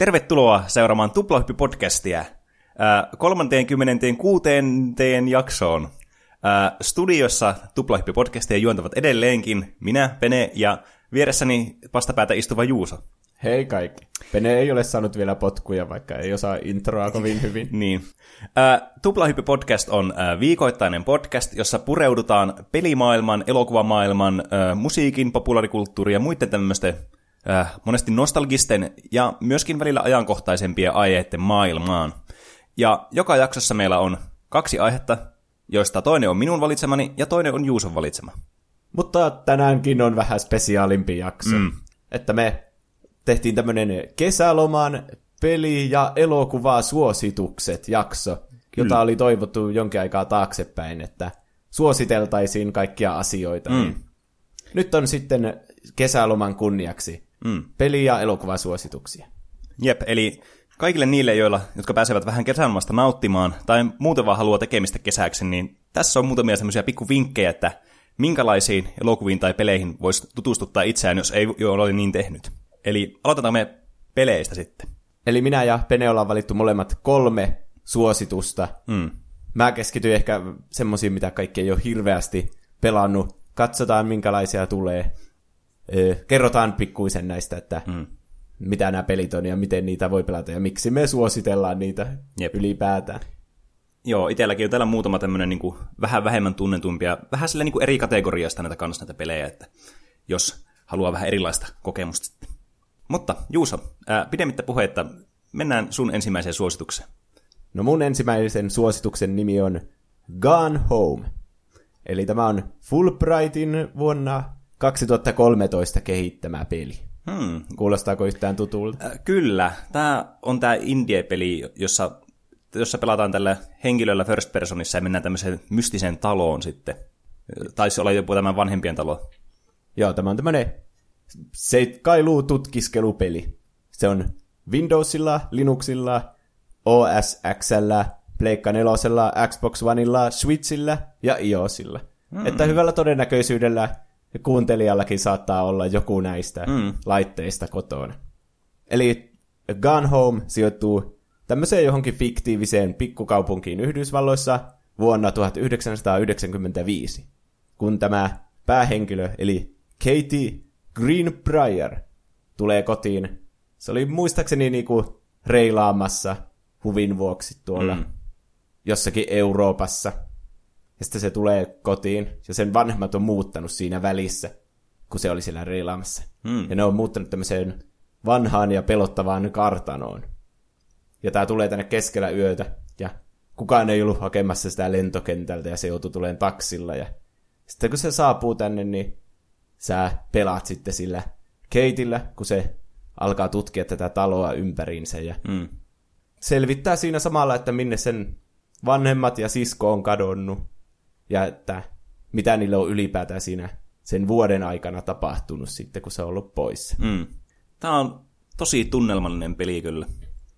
Tervetuloa seuraamaan Tuplahyppi-podcastia. 36. jaksoon. Studiossa Tuplahyppi-podcastia juontavat edelleenkin minä, Pene ja vieressäni vastapäätä istuva Juuso. Hei kaikki. Pene ei ole saanut vielä potkuja, vaikka ei osaa introa kovin hyvin. niin. Tuplahyppi Podcast on viikoittainen podcast, jossa pureudutaan pelimaailman, elokuvamaailman, musiikin, populaarikulttuurin ja muiden tämmöisten äh, monesti nostalgisten ja myöskin välillä ajankohtaisempien aiheiden maailmaan. Ja joka jaksossa meillä on kaksi aihetta, joista toinen on minun valitsemani ja toinen on Juuson valitsema. Mutta tänäänkin on vähän spesiaalimpi jakso. Mm. Että me tehtiin tämmöinen kesäloman peli- ja elokuvaa suositukset jakso, Kyllä. jota oli toivottu jonkin aikaa taaksepäin, että suositeltaisiin kaikkia asioita. Mm. Niin nyt on sitten kesäloman kunniaksi mm. peli- ja elokuvasuosituksia. Jep, eli kaikille niille, joilla, jotka pääsevät vähän kesälomasta nauttimaan tai muuten vaan haluaa tekemistä kesäksi, niin tässä on muutamia semmoisia pikkuvinkkejä, että minkälaisiin elokuviin tai peleihin voisi tutustuttaa itseään, jos ei jo ole niin tehnyt. Eli aloitetaan me peleistä sitten. Eli minä ja Pene ollaan valittu molemmat kolme suositusta. Mm. Mä keskityin ehkä semmoisiin, mitä kaikki ei ole hirveästi pelannut. Katsotaan, minkälaisia tulee kerrotaan pikkuisen näistä, että mm. mitä nämä pelit on ja miten niitä voi pelata ja miksi me suositellaan niitä Jep. ylipäätään. Joo, itselläkin on täällä muutama tämmöinen niin kuin, vähän vähemmän tunnetumpia, vähän sille niin kuin eri kategoriasta näitä kanssa näitä pelejä, että jos haluaa vähän erilaista kokemusta. Mutta Juuso, ää, pidemmittä puhetta, mennään sun ensimmäiseen suositukseen. No mun ensimmäisen suosituksen nimi on Gone Home. Eli tämä on Fulbrightin vuonna 2013 kehittämä peli. Hmm. Kuulostaako yhtään tutulta? Äh, kyllä. Tämä on tämä indie-peli, jossa, jossa pelataan tällä henkilöllä first personissa ja mennään tämmöiseen mystiseen taloon sitten. Taisi olla joku tämän vanhempien talo. Joo, tämä on tämmöinen seikkailu tutkiskelupeli. Se on Windowsilla, Linuxilla, OS Xllä, Pleikka 4, Xbox Oneilla, Switchillä ja iOSilla. Hmm. Että hyvällä todennäköisyydellä kuuntelijallakin saattaa olla joku näistä mm. laitteista kotona. Eli Gone Home sijoittuu tämmöiseen johonkin fiktiiviseen pikkukaupunkiin Yhdysvalloissa vuonna 1995, kun tämä päähenkilö, eli Katie Greenbrier, tulee kotiin. Se oli muistaakseni niinku reilaamassa huvin vuoksi tuolla mm. jossakin Euroopassa – ja sitten se tulee kotiin, ja sen vanhemmat on muuttanut siinä välissä, kun se oli siellä reilaamassa. Hmm. Ja ne on muuttanut tämmöiseen vanhaan ja pelottavaan kartanoon. Ja tämä tulee tänne keskellä yötä, ja kukaan ei ollut hakemassa sitä lentokentältä, ja se joutui tulemaan taksilla. Ja sitten kun se saapuu tänne, niin sä pelaat sitten sillä keitillä, kun se alkaa tutkia tätä taloa ympäriinsä, ja hmm. selvittää siinä samalla, että minne sen vanhemmat ja sisko on kadonnut ja että mitä niille on ylipäätään siinä sen vuoden aikana tapahtunut sitten, kun se on ollut poissa. Mm. Tämä on tosi tunnelmallinen peli kyllä.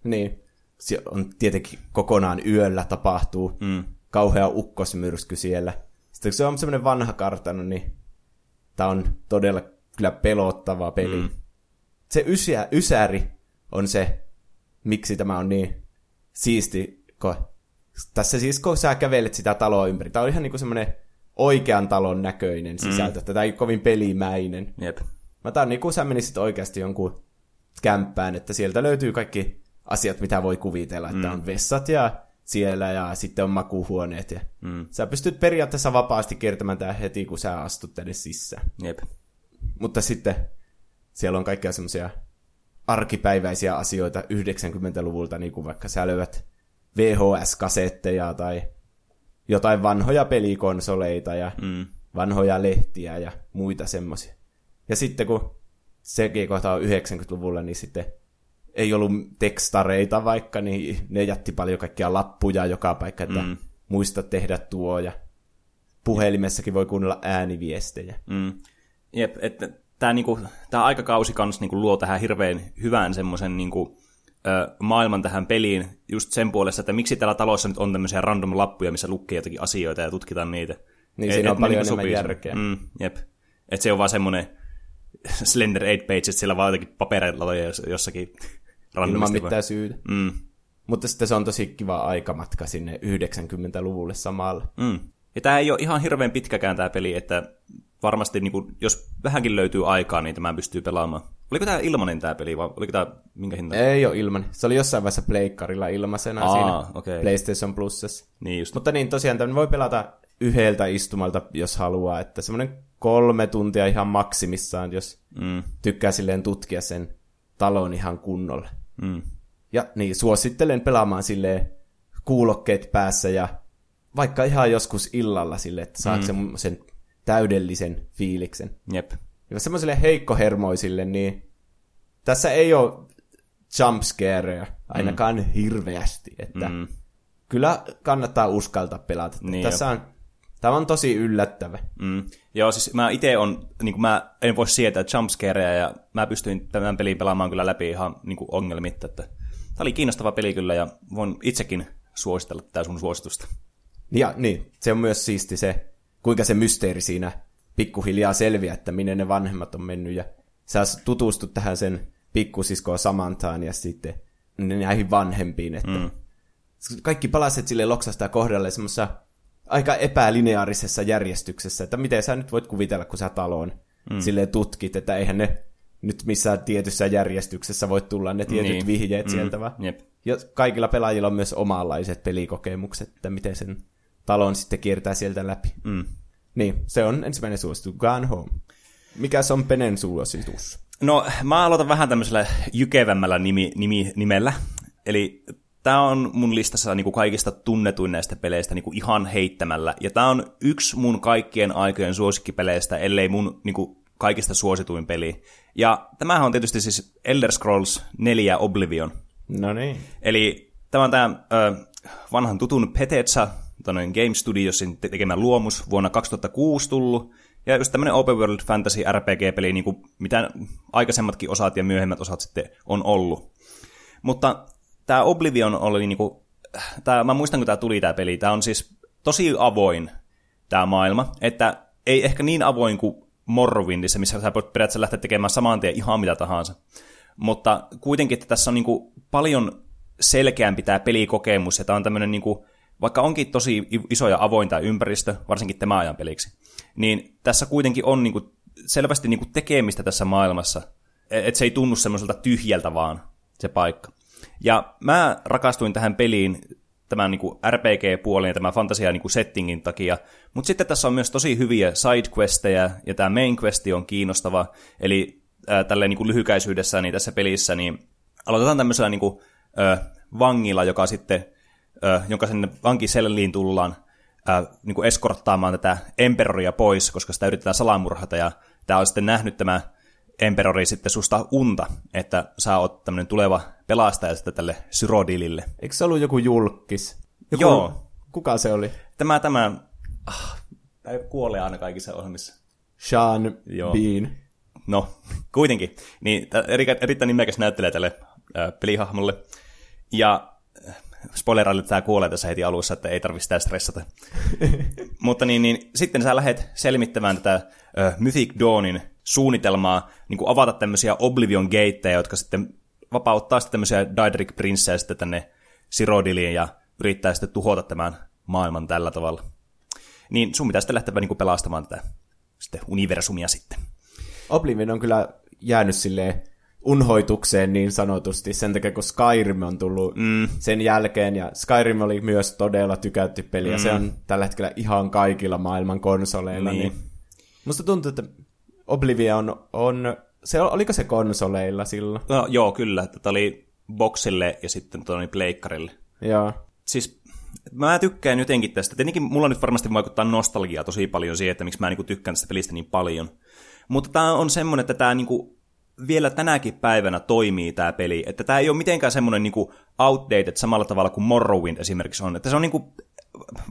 Niin. Se on tietenkin kokonaan yöllä tapahtuu. Mm. Kauhea ukkosmyrsky siellä. Sitten kun se on semmoinen vanha kartano, niin tämä on todella kyllä pelottava peli. Mm. Se ysä, ysäri on se, miksi tämä on niin siisti, kun tässä siis, kun sä kävelet sitä taloa ympäri, tämä on ihan niinku semmoinen oikean talon näköinen sisältö, mm. tätä ei kovin pelimäinen. Jep. Mä tää on niinku sä menisit oikeasti jonkun kämppään, että sieltä löytyy kaikki asiat, mitä voi kuvitella, että mm. on vessat ja siellä ja sitten on makuuhuoneet. Ja mm. Sä pystyt periaatteessa vapaasti kiertämään tää heti, kun sä astut tänne sisään. Jep. Mutta sitten siellä on kaikkia semmoisia arkipäiväisiä asioita 90-luvulta, niin kuin vaikka sä löydät VHS-kasetteja tai jotain vanhoja pelikonsoleita ja mm. vanhoja lehtiä ja muita semmoisia. Ja sitten kun sekin kohta on 90-luvulla, niin sitten ei ollut tekstareita vaikka, niin ne jätti paljon kaikkia lappuja joka paikka, että mm. muista tehdä tuo ja puhelimessakin voi kuunnella ääniviestejä. Mm. Jep, että tämä niinku, aikakausi kanssa niinku luo tähän hirveän hyvän semmoisen niinku, maailman tähän peliin just sen puolesta, että miksi täällä talossa nyt on tämmöisiä random lappuja, missä lukee jotakin asioita ja tutkitaan niitä. Niin, et, siinä et, on paljon enemmän järkeä. Mm, jep. Että se on vaan semmoinen Slender 8 pages, siellä vaan jotakin papereilla jossakin randomisti ilman mitään syytä. Mm. Mutta sitten se on tosi kiva aikamatka sinne 90-luvulle samalla. Mm. Ja tämä ei ole ihan hirveän pitkäkään tämä peli, että varmasti niin kuin, jos vähänkin löytyy aikaa, niin tämä pystyy pelaamaan. Oliko tämä ilmanen tämä peli, vai oliko tämä minkä hinta? Ei ole ilman. Se oli jossain vaiheessa pleikkarilla ilmaisena Aa, siinä okei. PlayStation Plusassa. Niin just. Mutta niin, tosiaan tämän voi pelata yhdeltä istumalta, jos haluaa. Että semmoinen kolme tuntia ihan maksimissaan, jos Mm. tykkää silleen tutkia sen talon ihan kunnolla. Mm. Ja niin, suosittelen pelaamaan silleen kuulokkeet päässä ja vaikka ihan joskus illalla silleen, että saat mm. semmoisen täydellisen fiiliksen. Jep. Ja semmoiselle heikkohermoisille, niin tässä ei ole jumpscareja ainakaan mm. hirveästi. Että Mm. Kyllä kannattaa uskaltaa pelata. Niin tässä on, tämä on tosi yllättävä. Mm. Joo, siis mä itse on, niin mä en voi sietää jumpscareja, ja mä pystyin tämän pelin pelaamaan kyllä läpi ihan niin kuin ongelmitta, että tämä oli kiinnostava peli kyllä, ja voin itsekin suositella tätä sun suositusta. Ja niin, se on myös siisti se, kuinka se mysteeri siinä pikkuhiljaa selviää, että minne ne vanhemmat on mennyt. Ja sä tutustut tähän sen pikkusiskoon Samantaan ja sitten näihin vanhempiin. Että mm. Kaikki palaset sille loksastaa kohdalle semmoisessa aika epälineaarisessa järjestyksessä, että miten sä nyt voit kuvitella, kun sä taloon mm. silleen tutkit, että eihän ne nyt missään tietyssä järjestyksessä voi tulla ne tietyt Niin. vihjeet Mm. mm. sieltä vaan. Jep. Ja kaikilla pelaajilla on myös omanlaiset pelikokemukset, että miten sen talon sitten kiertää sieltä läpi. Mm. Niin, se on ensimmäinen suositus, Gone Home. Mikä se on Penen suositus? No, mä aloitan vähän tämmöisellä jykevämmällä nimi, nimi, nimellä. Eli tämä on mun listassa niinku kaikista tunnetuin näistä peleistä niinku ihan heittämällä. Ja tämä on yksi mun kaikkien aikojen suosikkipeleistä, ellei mun niinku kaikista suosituin peli. Ja tämähän on tietysti siis Elder Scrolls 4 Oblivion. No niin. Eli tämä on tämä ö, vanhan tutun Bethesda, tämmöinen Game Studiosin te- tekemä luomus, vuonna 2006 tullut. Ja just tämmöinen open world fantasy RPG-peli, niin kuin mitä aikaisemmatkin osat ja myöhemmät osat sitten on ollut. Mutta tämä Oblivion oli niinku, tää, mä muistan kun tämä tuli tämä peli, tämä on siis tosi avoin tämä maailma, että ei ehkä niin avoin kuin Morrowindissa, missä sä voit periaatteessa lähteä tekemään saman tien ihan mitä tahansa. Mutta kuitenkin, että tässä on niinku paljon selkeämpi tämä pelikokemus, ja tämä on tämmöinen, niinku, vaikka onkin tosi iso ja avoin tämä ympäristö, varsinkin tämän ajan peliksi, niin tässä kuitenkin on niinku selvästi niinku tekemistä tässä maailmassa, että se ei tunnu semmoiselta tyhjältä vaan se paikka. Ja mä rakastuin tähän peliin tämän niin RPG-puolen ja tämän fantasia niin settingin takia, mutta sitten tässä on myös tosi hyviä sidequesteja, ja tämä main questi on kiinnostava, eli äh, tälleen niin lyhykäisyydessä niin tässä pelissä, niin aloitetaan tämmöisellä niin kuin, äh, vangilla, joka sitten, jonka sinne vankiselliin tullaan äh, niin kuin eskorttaamaan tätä emperoria pois, koska sitä yritetään salamurhata, ja tämä on sitten nähnyt tämä Emperori sitten susta unta, että sä oot tämmöinen tuleva pelastaja sitten tälle Syrodilille. Eikö se ollut joku julkis? Joku, Joo. Kuka se oli? Tämä, tämä, ah, tämä kuolee aina kaikissa ohjelmissa. Sean Joo. Bean. No, kuitenkin. Niin, erittäin nimekäs näyttelee tälle äh, pelihahmolle. Ja spoileraille tämä kuolee tässä heti alussa, että ei tarvitse sitä stressata. Mutta niin, niin, sitten sä lähdet selmittämään tätä äh, Mythic Dawnin suunnitelmaa, niin kuin avata tämmöisiä Oblivion gateja, jotka sitten vapauttaa sitten tämmöisiä Daedric Princea sitten tänne Sirodiliin ja yrittää sitten tuhota tämän maailman tällä tavalla. Niin sun pitää sitten lähteä niin kuin pelastamaan tätä sitten universumia sitten. Oblivion on kyllä jäänyt silleen unhoitukseen niin sanotusti sen takia, kun Skyrim on tullut mm. sen jälkeen, ja Skyrim oli myös todella tykätty peli, mm. ja se on tällä hetkellä ihan kaikilla maailman konsoleilla. Niin. Niin. Musta tuntuu, että Oblivion on, se, oliko se konsoleilla silloin? No, joo, kyllä. Tätä oli boxille ja sitten tuonne pleikkarille. Joo. Siis mä tykkään jotenkin tästä. Tietenkin mulla nyt varmasti vaikuttaa nostalgia tosi paljon siihen, että miksi mä niinku tykkään tästä pelistä niin paljon. Mutta tämä on semmoinen, että tämä niinku vielä tänäkin päivänä toimii tämä peli. Että tämä ei ole mitenkään semmoinen niinku outdated samalla tavalla kuin Morrowind esimerkiksi on. Että se on niinku,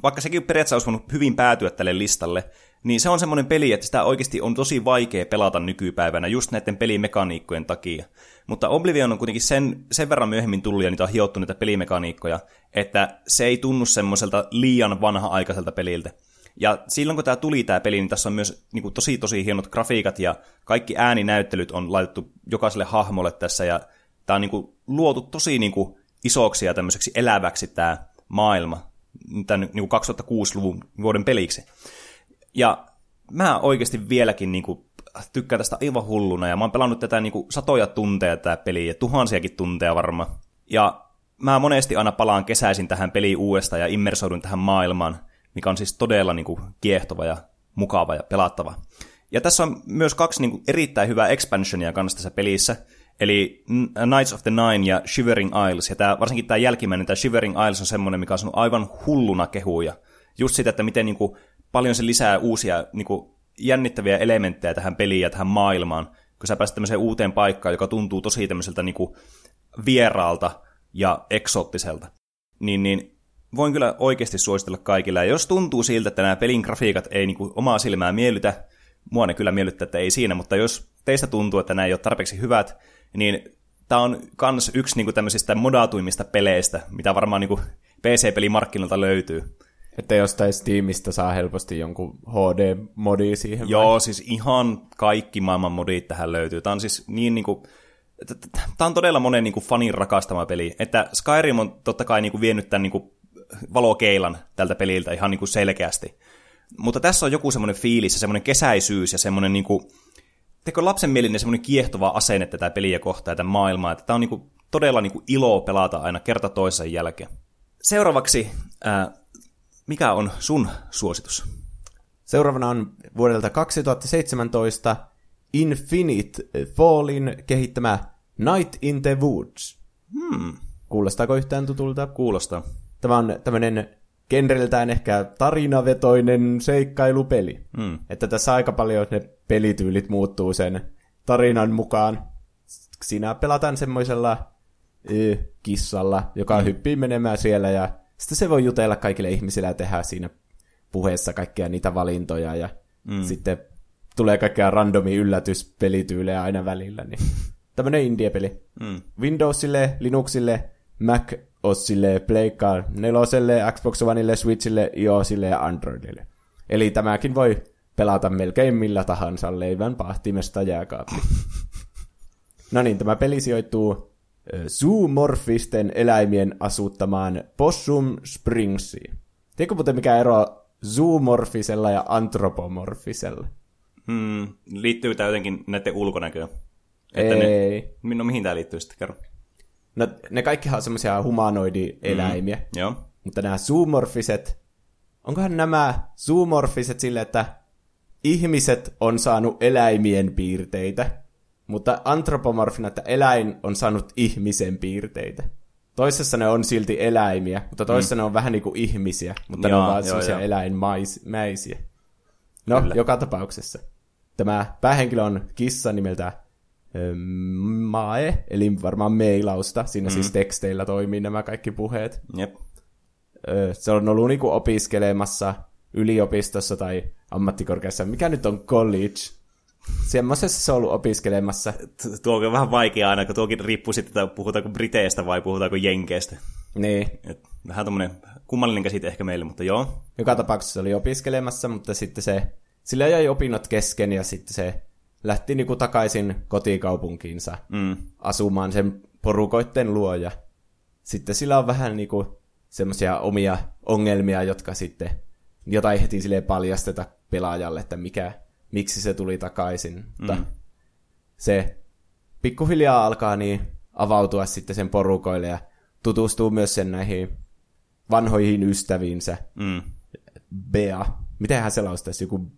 vaikka sekin periaatteessa olisi voinut hyvin päätyä tälle listalle, niin se on semmoinen peli, että sitä oikeasti on tosi vaikea pelata nykypäivänä just näiden pelimekaniikkojen takia. Mutta Oblivion on kuitenkin sen, sen verran myöhemmin tullut ja niitä on hiottu niitä pelimekaniikkoja, että se ei tunnu semmoiselta liian vanha-aikaiselta peliltä. Ja silloin kun tämä tuli tämä peli, niin tässä on myös niin kuin, tosi tosi hienot grafiikat ja kaikki ääninäyttelyt on laitettu jokaiselle hahmolle tässä ja tämä on niin kuin luotu tosi niin kuin isoksi ja tämmöiseksi eläväksi tämä maailma tämän niin kuin 2006-luvun vuoden peliksi. Ja mä oikeasti vieläkin niin kuin, tykkään tästä aivan hulluna, ja mä oon pelannut tätä niin kuin, satoja tunteja tätä peliä, ja tuhansiakin tunteja varmaan. Ja mä monesti aina palaan kesäisin tähän peliin uudestaan ja immersoidun tähän maailmaan, mikä on siis todella niin kuin, kiehtova ja mukava ja pelattava. Ja tässä on myös kaksi niin kuin, erittäin hyvää expansionia kanssa tässä pelissä, eli Knights of the Nine ja Shivering Isles. Ja tää, varsinkin tämä jälkimmäinen, tämä Shivering Isles on semmoinen, mikä on sanonut aivan hulluna kehuja. Just sitä, että miten niin kuin, paljon se lisää uusia niin kuin, jännittäviä elementtejä tähän peliin ja tähän maailmaan, kun sä pääset tämmöiseen uuteen paikkaan, joka tuntuu tosi tämmöiseltä niin kuin, vieraalta ja eksoottiselta. Niin, niin voin kyllä oikeasti suositella kaikille. Ja jos tuntuu siltä, että nämä pelin grafiikat ei niin kuin, omaa silmää miellytä, mua ne kyllä miellyttää, että ei siinä, mutta jos teistä tuntuu, että nämä ei ole tarpeeksi hyvät, niin tämä on kans yksi niin kuin, tämmöisistä modatuimmista peleistä, mitä varmaan niin PC-pelimarkkinoilta löytyy. Että jostain Steamista saa helposti jonkun HD-modi siihen. Joo, vai? siis ihan kaikki maailman modit tähän löytyy. Tämä on siis niin niin kuin, Tämä on todella monen niin kuin, fanin rakastama peli. Että Skyrim on totta kai niin kuin, vienyt tämän niin kuin, valokeilan tältä peliltä ihan niin kuin, selkeästi. Mutta tässä on joku semmoinen fiilis ja semmoinen kesäisyys ja semmoinen niin kuin, teko lapsenmielinen semmoinen kiehtova asenne tätä peliä kohtaan ja tätä maailmaa. Että tämä on niin kuin, todella niin kuin, ilo pelata aina kerta toisen jälkeen. Seuraavaksi ää, mikä on sun suositus? Seuraavana on vuodelta 2017 Infinite Fallin kehittämä Night in the Woods. Hmm. Kuulostaako yhtään tutulta? Kuulostaa. Tämä on tämmöinen genreltään ehkä tarinavetoinen seikkailupeli. Hmm. Että tässä aika paljon ne pelityylit muuttuu sen tarinan mukaan. Siinä pelataan semmoisella ö, kissalla, joka hmm. hyppii menemään siellä ja sitten se voi jutella kaikille ihmisille ja tehdä siinä puheessa kaikkia niitä valintoja ja mm. sitten tulee kaikkea randomi yllätyspelityylejä aina välillä. Niin. Tämmönen indie-peli. Mm. Windowsille, Linuxille, Mac OSille, Playcar 4, Xbox Oneille, Switchille, iOSille ja Androidille. Eli tämäkin voi pelata melkein millä tahansa leivän pahtimesta jääkaappi. no niin, tämä peli sijoittuu zoomorfisten eläimien asuttamaan Possum Springsiin. Tiedätkö muuten mikä ero zoomorfisella ja antropomorfisella? Hmm, liittyy tämä jotenkin näiden ulkonäköön? Että Ei. Ne, no mihin tämä liittyy sitten, kerro? No ne kaikkihan on semmoisia humanoidi-eläimiä. Mm, joo. Mutta nämä zoomorfiset, onkohan nämä zoomorfiset sille, että ihmiset on saanut eläimien piirteitä, mutta antropomorfina, että eläin on saanut ihmisen piirteitä. Toisessa ne on silti eläimiä, mutta toisessa mm. ne on vähän niin kuin ihmisiä, mutta joo, ne on vaan sellaisia eläinmäisiä. No, Kyllä. joka tapauksessa. Tämä päähenkilö on kissa nimeltä Mae, eli varmaan meilausta. Siinä mm. siis teksteillä toimii nämä kaikki puheet. Jep. Se on ollut niinku opiskelemassa yliopistossa tai ammattikorkeassa. Mikä nyt on college? Semmoisessa se on ollut opiskelemassa. Tuo on vähän vaikea aina, kun tuokin riippuu sitten, että puhutaanko Briteistä vai puhutaanko Jenkeistä. Niin. Et vähän tämmöinen kummallinen käsite ehkä meille, mutta joo. Joka tapauksessa se oli opiskelemassa, mutta sitten se, sillä jäi opinnot kesken ja sitten se lähti niinku takaisin kotikaupunkiinsa mm. asumaan sen porukoitten luo ja sitten sillä on vähän niinku semmoisia omia ongelmia, jotka sitten, jota ei heti silleen paljasteta pelaajalle, että mikä, miksi se tuli takaisin. Mutta mm. se pikkuhiljaa alkaa niin avautua sitten sen porukoille ja tutustuu myös sen näihin vanhoihin ystäviinsä. Mm. Bea. Mitenhän se laustaisi? Joku,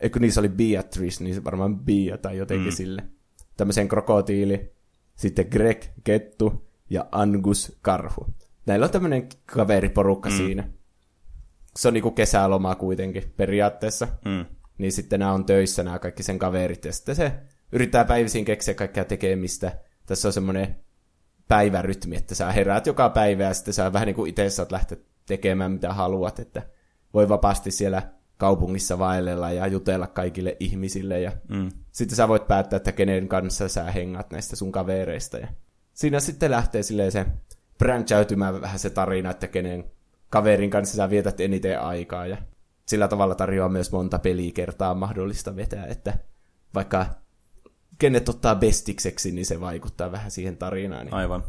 eikö niissä oli Beatrice, niin se varmaan Bea tai jotenkin mm. sille. Tämmöisen krokotiili, sitten Greg Kettu ja Angus Karhu. Näillä on tämmöinen kaveriporukka mm. siinä. Se on niinku kesäloma kuitenkin periaatteessa. Mm niin sitten nämä on töissä nämä kaikki sen kaverit, ja sitten se yrittää päivisin keksiä kaikkea tekemistä. Tässä on semmoinen päivärytmi, että sä heräät joka päivä, ja sitten sä vähän niin kuin itse saat lähteä tekemään mitä haluat, että voi vapaasti siellä kaupungissa vaellella ja jutella kaikille ihmisille, ja mm. sitten sä voit päättää, että kenen kanssa sä hengat näistä sun kavereista, ja siinä sitten lähtee silleen se branchautumaan vähän se tarina, että kenen kaverin kanssa sä vietät eniten aikaa, ja sillä tavalla tarjoaa myös monta pelikertaa mahdollista vetää, että vaikka kenet ottaa bestikseksi, niin se vaikuttaa vähän siihen tarinaan. Niin. Aivan.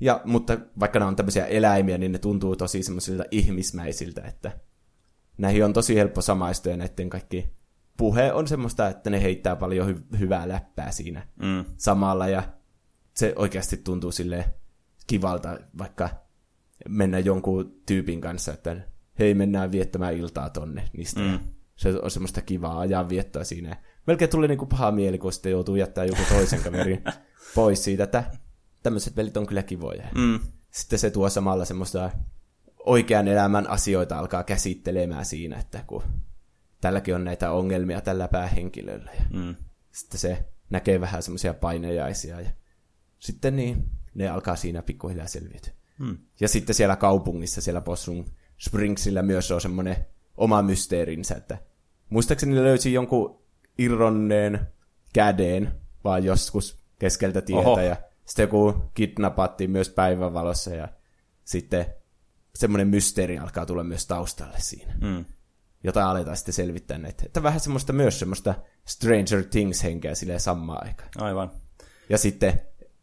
Ja, mutta vaikka ne on tämmöisiä eläimiä, niin ne tuntuu tosi semmoisilta ihmismäisiltä, että näihin on tosi helppo samaistua ja näiden kaikki puhe on semmoista, että ne heittää paljon hy- hyvää läppää siinä Mm. samalla ja se oikeasti tuntuu sille kivalta vaikka mennä jonkun tyypin kanssa, että hei mennään viettämään iltaa tonne. Niistä Mm. Se on semmoista kivaa ajanviettoa siinä. Melkein tuli niinku paha mieli, kun sitten joutuu jättää joku toisen kaverin pois siitä, että tämmöiset pelit on kyllä kivoja. Mm. Sitten se tuo samalla semmoista oikean elämän asioita alkaa käsittelemään siinä, että kun tälläkin on näitä ongelmia tällä päähenkilöllä. Ja Mm. sitten se näkee vähän semmoisia painejaisia ja sitten niin, ne alkaa siinä pikkuhiljaa selviytyä. Mm. Ja sitten siellä kaupungissa, siellä Possum Springsillä myös on semmoinen oma mysteerinsä, että muistaakseni löysi jonkun irronneen käden vaan joskus keskeltä tietä Oho. ja sitten joku kidnappattiin myös päivänvalossa ja sitten semmoinen mysteeri alkaa tulla myös taustalle siinä, Mm. jota aletaan sitten selvittää näitä. Että vähän semmoista myös semmoista Stranger Things-henkeä silleen samaan aikaan. Aivan. Ja sitten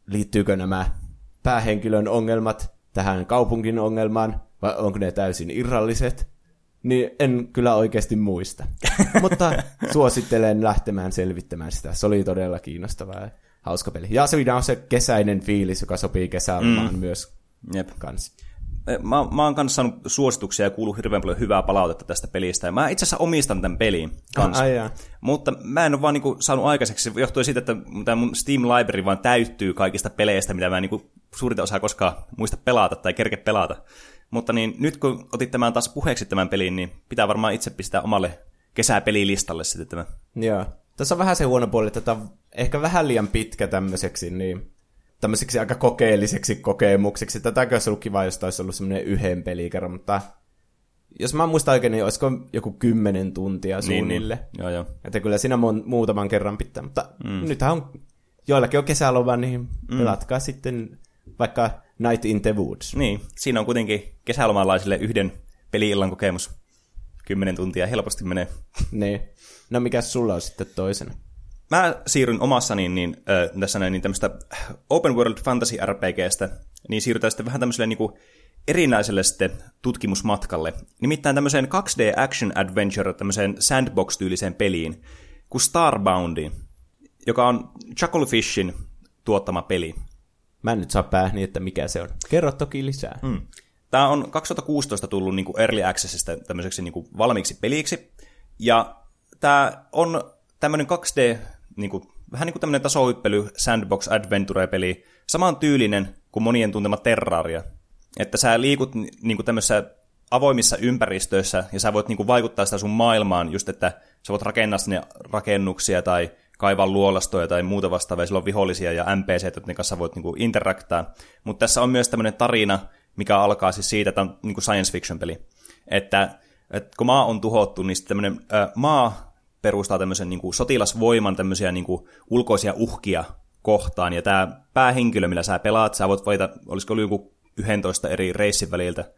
liittyykö nämä päähenkilön ongelmat tähän kaupunkin ongelmaan, vai onko ne täysin irralliset? Niin en kyllä oikeasti muista. Mutta suosittelen lähtemään selvittämään sitä. Se oli todella kiinnostava ja hauska peli. Ja siinä on se kesäinen fiilis, joka sopii kesälomaan mm. myös Jep. kanssa. Eh, Mä, mä oon kanssa saanut suosituksia ja kuullut hirveän paljon hyvää palautetta tästä pelistä. Ja mä itse asiassa omistan tämän pelin kanssa. Ah, ai. Mutta mä en ole vaan niinku saanut aikaiseksi, johtuen siitä, että tämä mun Steam Library vaan täyttyy kaikista peleistä, mitä mä en niinku suurinta osaa koskaan muista pelata tai kerke pelata. Mutta niin, nyt kun otit tämän taas puheeksi tämän pelin, niin pitää varmaan itse pistää omalle kesäpelilistalle sitten tämä. Joo. Tässä on vähän se huono puoli, että tämä on ehkä vähän liian pitkä tämmöiseksi, niin tämmöiseksi aika kokeelliseksi kokemukseksi. Tätäkö olisi ollut kiva, jos olisi ollut semmoinen yhden pelikerran, mutta jos mä muistan oikein, niin olisiko joku kymmenen tuntia suunnille. Niin, niin. Joo, joo. Että kyllä siinä mon, muutaman kerran pitää, mutta mm. nythän on, joillakin on kesäloma, niin mm. pelatkaa sitten vaikka Night in the Woods. Niin, siinä on kuitenkin kesälomalaisille yhden peli-illan kokemus. Kymmenen tuntia helposti menee. Niin. No mikäs sulla on sitten toisena? Mä siirryn omassa niin, niin, äh, tässä näin, niin tämmöistä Open World Fantasy RPGstä, niin siirrytään sitten vähän tämmöiselle niin kuin erinäiselle sitten tutkimusmatkalle. Nimittäin tämmöiseen 2D Action Adventure, tämmöiseen sandbox-tyyliseen peliin, kuin Starboundiin, joka on Chucklefishin tuottama peli. Mä en nyt saa päähni, että mikä se on. Kerro toki lisää. Mm. Tämä on 2016 tullut niin kuin Early Accessista tämmöiseksi niin kuin valmiiksi peliksi, ja tämä on tämmöinen 2D, niin kuin, vähän niin kuin tämmöinen tasohyppely sandbox adventure-peli, saman tyylinen kuin monien tuntema Terraria. Että sä liikut niin kuin tämmöisissä avoimissa ympäristöissä, ja sä voit niin kuin, vaikuttaa sitä sun maailmaan, just että sä voit rakennaa sinne rakennuksia tai kaivaa luolastoja tai muuta vastaavaa, sillä on vihollisia ja NPC, joiden kanssa voit niin kuin, interaktaa. Mutta tässä on myös tämmöinen tarina, mikä alkaa siis siitä, että on niin kuin science fiction peli. Että, että kun maa on tuhottu, niin sitten tämmöinen äh, maa perustaa tämmöisen niin kuin sotilasvoiman tämmöisiä niin kuin ulkoisia uhkia kohtaan, ja tämä päähenkilö, millä sä pelaat, sä voit valita, olisiko ollut joku 11 eri reissin väliltä,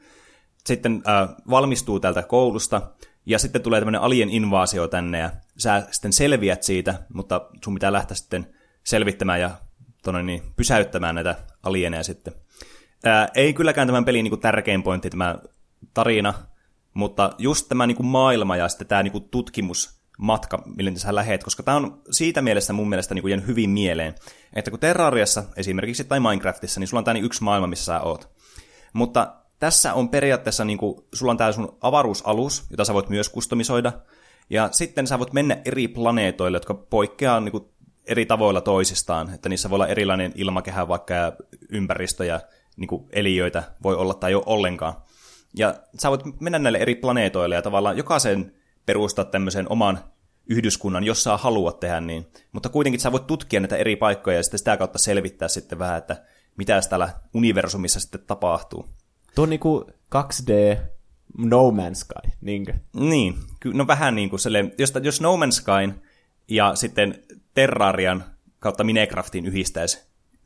sitten äh, valmistuu täältä koulusta, ja sitten tulee tämmöinen alien invaasio tänne, ja sä sitten selviät siitä, mutta sun pitää lähteä sitten selvittämään ja tonne, niin, pysäyttämään näitä alieneja sitten. Ää, ei kylläkään tämän pelin niin kuin, tärkein pointti tämä tarina, mutta just tämä niin kuin, maailma ja sitten tämä niin kuin, tutkimusmatka, millä sä lähet, koska tämä on siitä mielessä mun mielestä niin jäänyt hyvin mieleen, että kun Terrariassa esimerkiksi tai Minecraftissa, niin sulla on tämä niin yksi maailma, missä sä oot. Mutta tässä on periaatteessa, niin kuin, sulla on tämä sun avaruusalus, jota sä voit myös kustomisoida, ja sitten sä voit mennä eri planeetoille, jotka poikkeaa niin kuin, eri tavoilla toisistaan, että niissä voi olla erilainen ilmakehä vaikka ja ympäristö ja niin kuin, eliöitä voi olla tai ei ole ollenkaan. Ja sä voit mennä näille eri planeetoille ja tavallaan jokaisen perustaa tämmöisen oman yhdyskunnan, jos sä haluat tehdä niin. Mutta kuitenkin sä voit tutkia näitä eri paikkoja ja sitten sitä kautta selvittää sitten vähän, että mitä täällä universumissa sitten tapahtuu. Tuo on niinku 2D No Man's Sky, niinkö? Niin, no vähän niin kuin jos, jos No Man's Skyn ja sitten Terrarian kautta Minecraftin yhdistäisi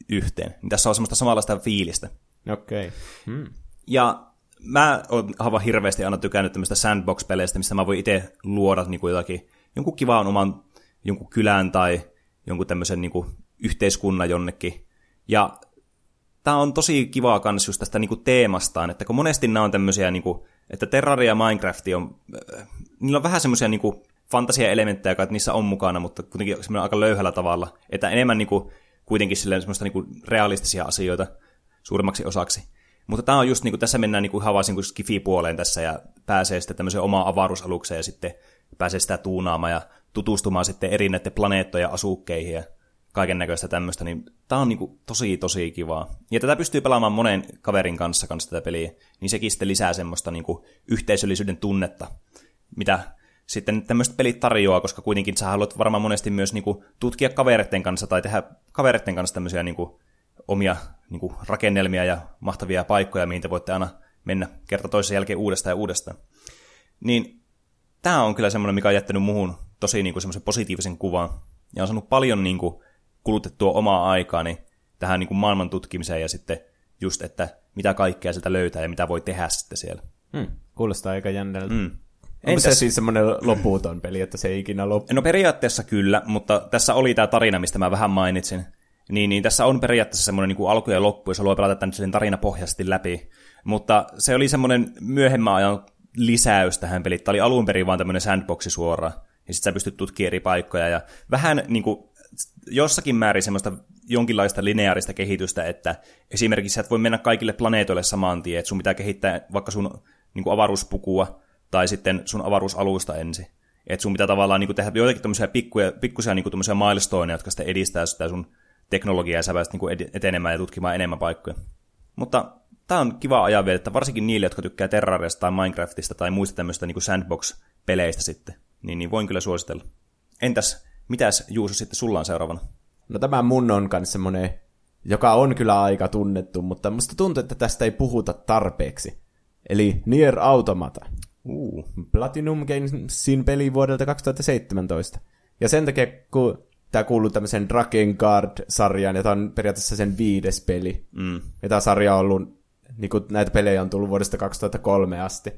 yhteen, niin tässä on semmoista samanlaista fiilistä. Okei. Okay. Hmm. Ja mä oon hirveästi aina tykännyt tämmöistä sandbox-peleistä, missä mä voin itse luoda niin kuin jotakin, jonkun kivaan oman jonkun kylän tai jonkun tämmöisen niin kuin, yhteiskunnan jonnekin. Ja tämä on tosi kivaa kans just tästä niin kuin, teemastaan, että kun monesti nämä on tämmöisiä, niin kuin, että Terraria ja Minecraft on, äh, niillä on vähän semmoisia niin fantasia-elementtejä, että niissä on mukana, mutta kuitenkin aika löyhällä tavalla, että enemmän niin kuin, kuitenkin semmoista niin kuin, realistisia asioita suurimmaksi osaksi. Mutta tämä on just, niin kuin, tässä mennään niin kuin ihan niin skifi-puoleen tässä ja pääsee sitten tämmöiseen omaan avaruusalukseen ja sitten pääsee sitä tuunaamaan ja tutustumaan sitten eri näiden planeettojen asukkeihin ja kaiken näköistä tämmöistä, niin tämä on niin kuin tosi tosi kivaa. Ja tätä pystyy pelaamaan monen kaverin kanssa, kanssa tätä peliä, niin sekin sitten lisää semmoista niin kuin yhteisöllisyyden tunnetta, mitä sitten tämmöiset pelit tarjoaa, koska kuitenkin sä haluat varmaan monesti myös niin kuin, tutkia kavereiden kanssa tai tehdä kavereiden kanssa tämmöisiä niin kuin, omia niin kuin, rakennelmia ja mahtavia paikkoja, mihin te voitte aina mennä kerta toisen jälkeen uudestaan ja uudestaan. Niin tämä on kyllä semmoinen, mikä on jättänyt muuhun tosi niin kuin, semmoisen positiivisen kuvan. Ja on saanut paljon niin kuin, kulutettua omaa aikaani tähän niin kuin, maailman tutkimiseen ja sitten just, että mitä kaikkea sieltä löytää ja mitä voi tehdä sitten siellä. Hmm. Kuulostaa aika jännältä. Hmm. Onko se siis semmoinen loputon peli, että se ei ikinä loppu? No periaatteessa kyllä, mutta tässä oli tämä tarina, mistä mä vähän mainitsin. Niin, niin tässä on periaatteessa semmoinen niin kuin alku ja loppu, jos haluaa pelata tämän sen pohjasti läpi. Mutta se oli semmoinen myöhemmän ajan lisäys tähän peliin. Tämä oli alun perin vaan tämmöinen sandboxi suoraan. Ja sitten sä pystyt tutkimaan eri paikkoja. Ja vähän niin kuin, jossakin määrin semmoista jonkinlaista lineaarista kehitystä, että esimerkiksi sä et voi mennä kaikille planeetoille samaan tien, että sun pitää kehittää vaikka sun niin kuin avaruuspukua tai sitten sun avaruusalusta ensin. Että sun pitää tavallaan niin kuin tehdä joitakin tämmöisiä pikkuja, pikkusia niin kuin milestoneja, jotka sitten edistää sitä sun teknologiaa ja sä pääset niin etenemään ja tutkimaan enemmän paikkoja. Mutta tämä on kiva ajanvietettä, varsinkin niille, jotka tykkää Terrariasta tai Minecraftista tai muista tämmöistä niin sandbox-peleistä sitten. Niin, niin voin kyllä suositella. Entäs, mitäs Juuso sitten sulla on seuraavana? No tämä mun on myös semmoinen, joka on kyllä aika tunnettu, mutta musta tuntuu, että tästä ei puhuta tarpeeksi. Eli Nier Automata. Uh. Platinum Gamesin peli vuodelta 2017. Ja sen takia, kun tämä kuuluu tämmöisen Drakengard-sarjaan, ja tämä on periaatteessa sen viides peli. Mm. Ja tämä sarja on ollut, niin kuin näitä pelejä on tullut vuodesta 2003 asti.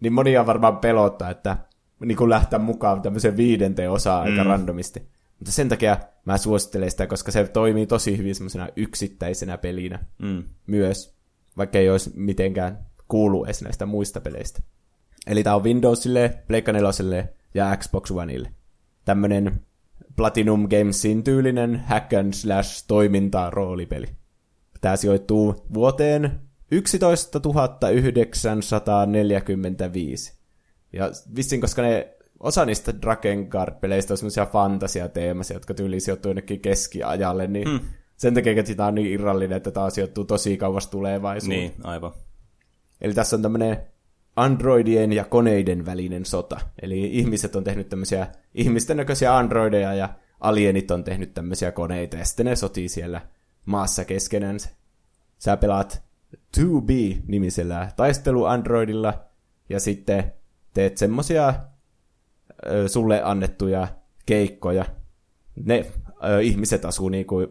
Niin monia varmaan pelottaa, että niin kuin lähteä mukaan tämmöiseen viidenteen osaan mm. aika randomisti. Mutta sen takia mä suosittelen sitä, koska se toimii tosi hyvin semmoisena yksittäisenä pelinä mm. myös, vaikka ei olisi mitenkään kuulu edes näistä muista peleistä. Eli tämä on Windowsille, Pleikka 4 ja Xbox Oneille. Tämmönen Platinum Gamesin tyylinen hack and slash toiminta roolipeli. Tämä sijoittuu vuoteen 11 945. Ja vissin, koska ne osa niistä Drakengard-peleistä on semmoisia fantasiateemaisia, jotka tyyliin sijoittuu jonnekin keskiajalle, niin hmm. sen takia, että tämä on niin irrallinen, että tämä sijoittuu tosi kauas tulevaisuuteen. Niin, aivan. Eli tässä on tämmöinen androidien ja koneiden välinen sota. Eli ihmiset on tehnyt tämmöisiä ihmisten näköisiä androideja ja alienit on tehnyt tämmöisiä koneita ja sitten ne sotii siellä maassa keskenänsä. Sä pelaat 2B-nimisellä taisteluandroidilla ja sitten teet semmosia ö, sulle annettuja keikkoja. Ne ö, ihmiset asuu niinku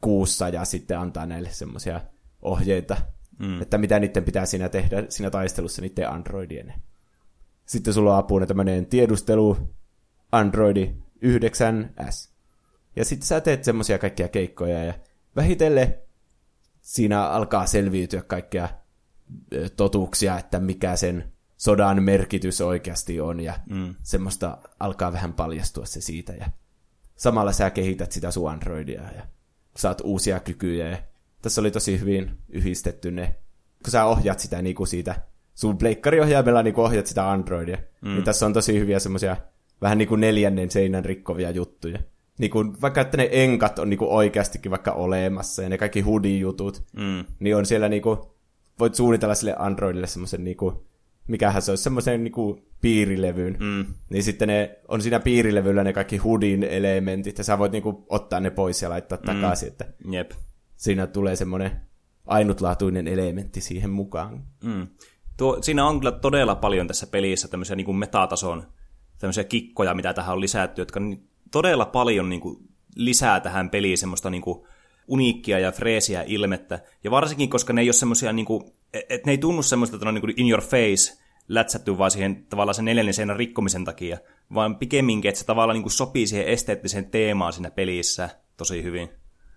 kuussa ja sitten antaa näille semmosia ohjeita mm. että mitä niiden pitää siinä tehdä siinä taistelussa niiden androidien. Sitten sulla on apuna tämmöinen tiedustelu Androidi 9S. Ja sitten sä teet semmoisia kaikkia keikkoja ja vähitellen siinä alkaa selviytyä kaikkia totuuksia, että mikä sen sodan merkitys oikeasti on ja mm. semmoista alkaa vähän paljastua se siitä ja samalla sä kehität sitä sun androidia ja saat uusia kykyjä ja tässä oli tosi hyvin yhdistetty ne, kun sä ohjat sitä niin kuin siitä, sun pleikkariohjaimella niin kuin ohjat sitä Androidia, mm. niin tässä on tosi hyviä semmoisia vähän niin kuin neljännen seinän rikkovia juttuja. Niin kuin, vaikka että ne enkat on niin kuin oikeastikin vaikka olemassa ja ne kaikki hoodie-jutut, mm. niin on siellä niin kuin, voit suunnitella sille Androidille semmoisen niin kuin, mikähän se olisi, semmoisen niin kuin piirilevyyn. Mm. Niin sitten ne on siinä piirilevyllä ne kaikki hoodin elementit, ja sä voit niin kuin, ottaa ne pois ja laittaa mm. takaisin. Että Jep siinä tulee semmoinen ainutlaatuinen elementti siihen mukaan. Mm. Tuo, siinä on kyllä todella paljon tässä pelissä tämmöisiä niin kuin metatason tämmöisiä kikkoja, mitä tähän on lisätty, jotka todella paljon niin kuin, lisää tähän peliin semmoista niin kuin, uniikkia ja freesiä ilmettä. Ja varsinkin, koska ne ei ole semmoisia, niin kuin, että ne ei tunnu semmoista, että ne on niin kuin in your face lätsätty vaan siihen tavallaan sen neljännen seinän rikkomisen takia, vaan pikemminkin, että se tavallaan niin kuin sopii siihen esteettiseen teemaan siinä pelissä tosi hyvin.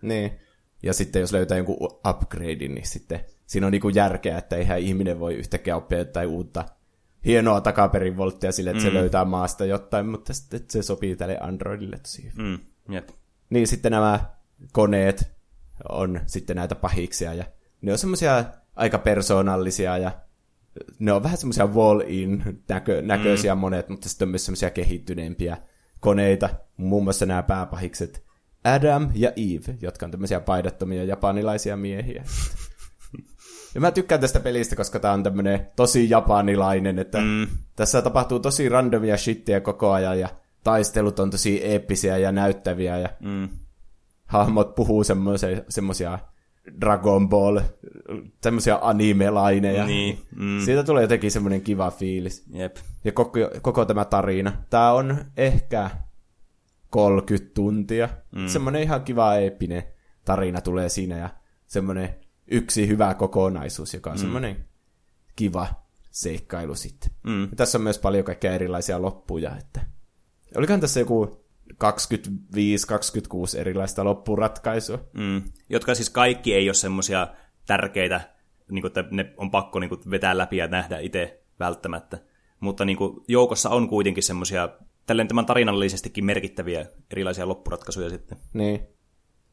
Niin. Ja sitten jos löytää jonkun upgradein, niin sitten siinä on niinku järkeä, että eihän ihminen voi yhtäkkiä oppia jotain uutta hienoa takaperin volttia sille, että mm. se löytää maasta jotain, mutta sitten se sopii tälle Androidille tosi hyvin. Mm, jep. Niin sitten nämä koneet on sitten näitä pahiksia ja ne on semmoisia aika persoonallisia ja ne on vähän semmoisia wall-in näkö, näköisiä mm. monet, mutta sitten on myös semmoisia kehittyneempiä koneita. Muun muassa nämä pääpahikset Adam ja Eve, jotka on tämmöisiä paidattomia japanilaisia miehiä. Ja mä tykkään tästä pelistä, koska tää on tämmönen tosi japanilainen, että mm. tässä tapahtuu tosi randomia shittiä koko ajan ja taistelut on tosi eeppisiä ja näyttäviä ja mm. hahmot puhuu semmoisia Dragon Ball, semmoisia anime-laineja. Niin, mm. Siitä tulee jotenkin semmoinen kiva fiilis. Jep. Ja koko, koko tämä tarina. Tämä on ehkä 30 tuntia. Mm. Semmoinen ihan kiva eeppinen tarina tulee siinä ja semmoinen yksi hyvä kokonaisuus, joka on mm. semmoinen kiva seikkailu sitten. Mm. Ja tässä on myös paljon kaikkea erilaisia loppuja. Että... Olikohan tässä joku 25-26 erilaista loppuratkaisua. Mm. Jotka siis kaikki ei ole semmoisia tärkeitä, niin kuin, että ne on pakko niin kuin, vetää läpi ja nähdä itse välttämättä. Mutta niin kuin, joukossa on kuitenkin semmoisia, tälleen tämän tarinallisestikin merkittäviä erilaisia loppuratkaisuja sitten. Niin.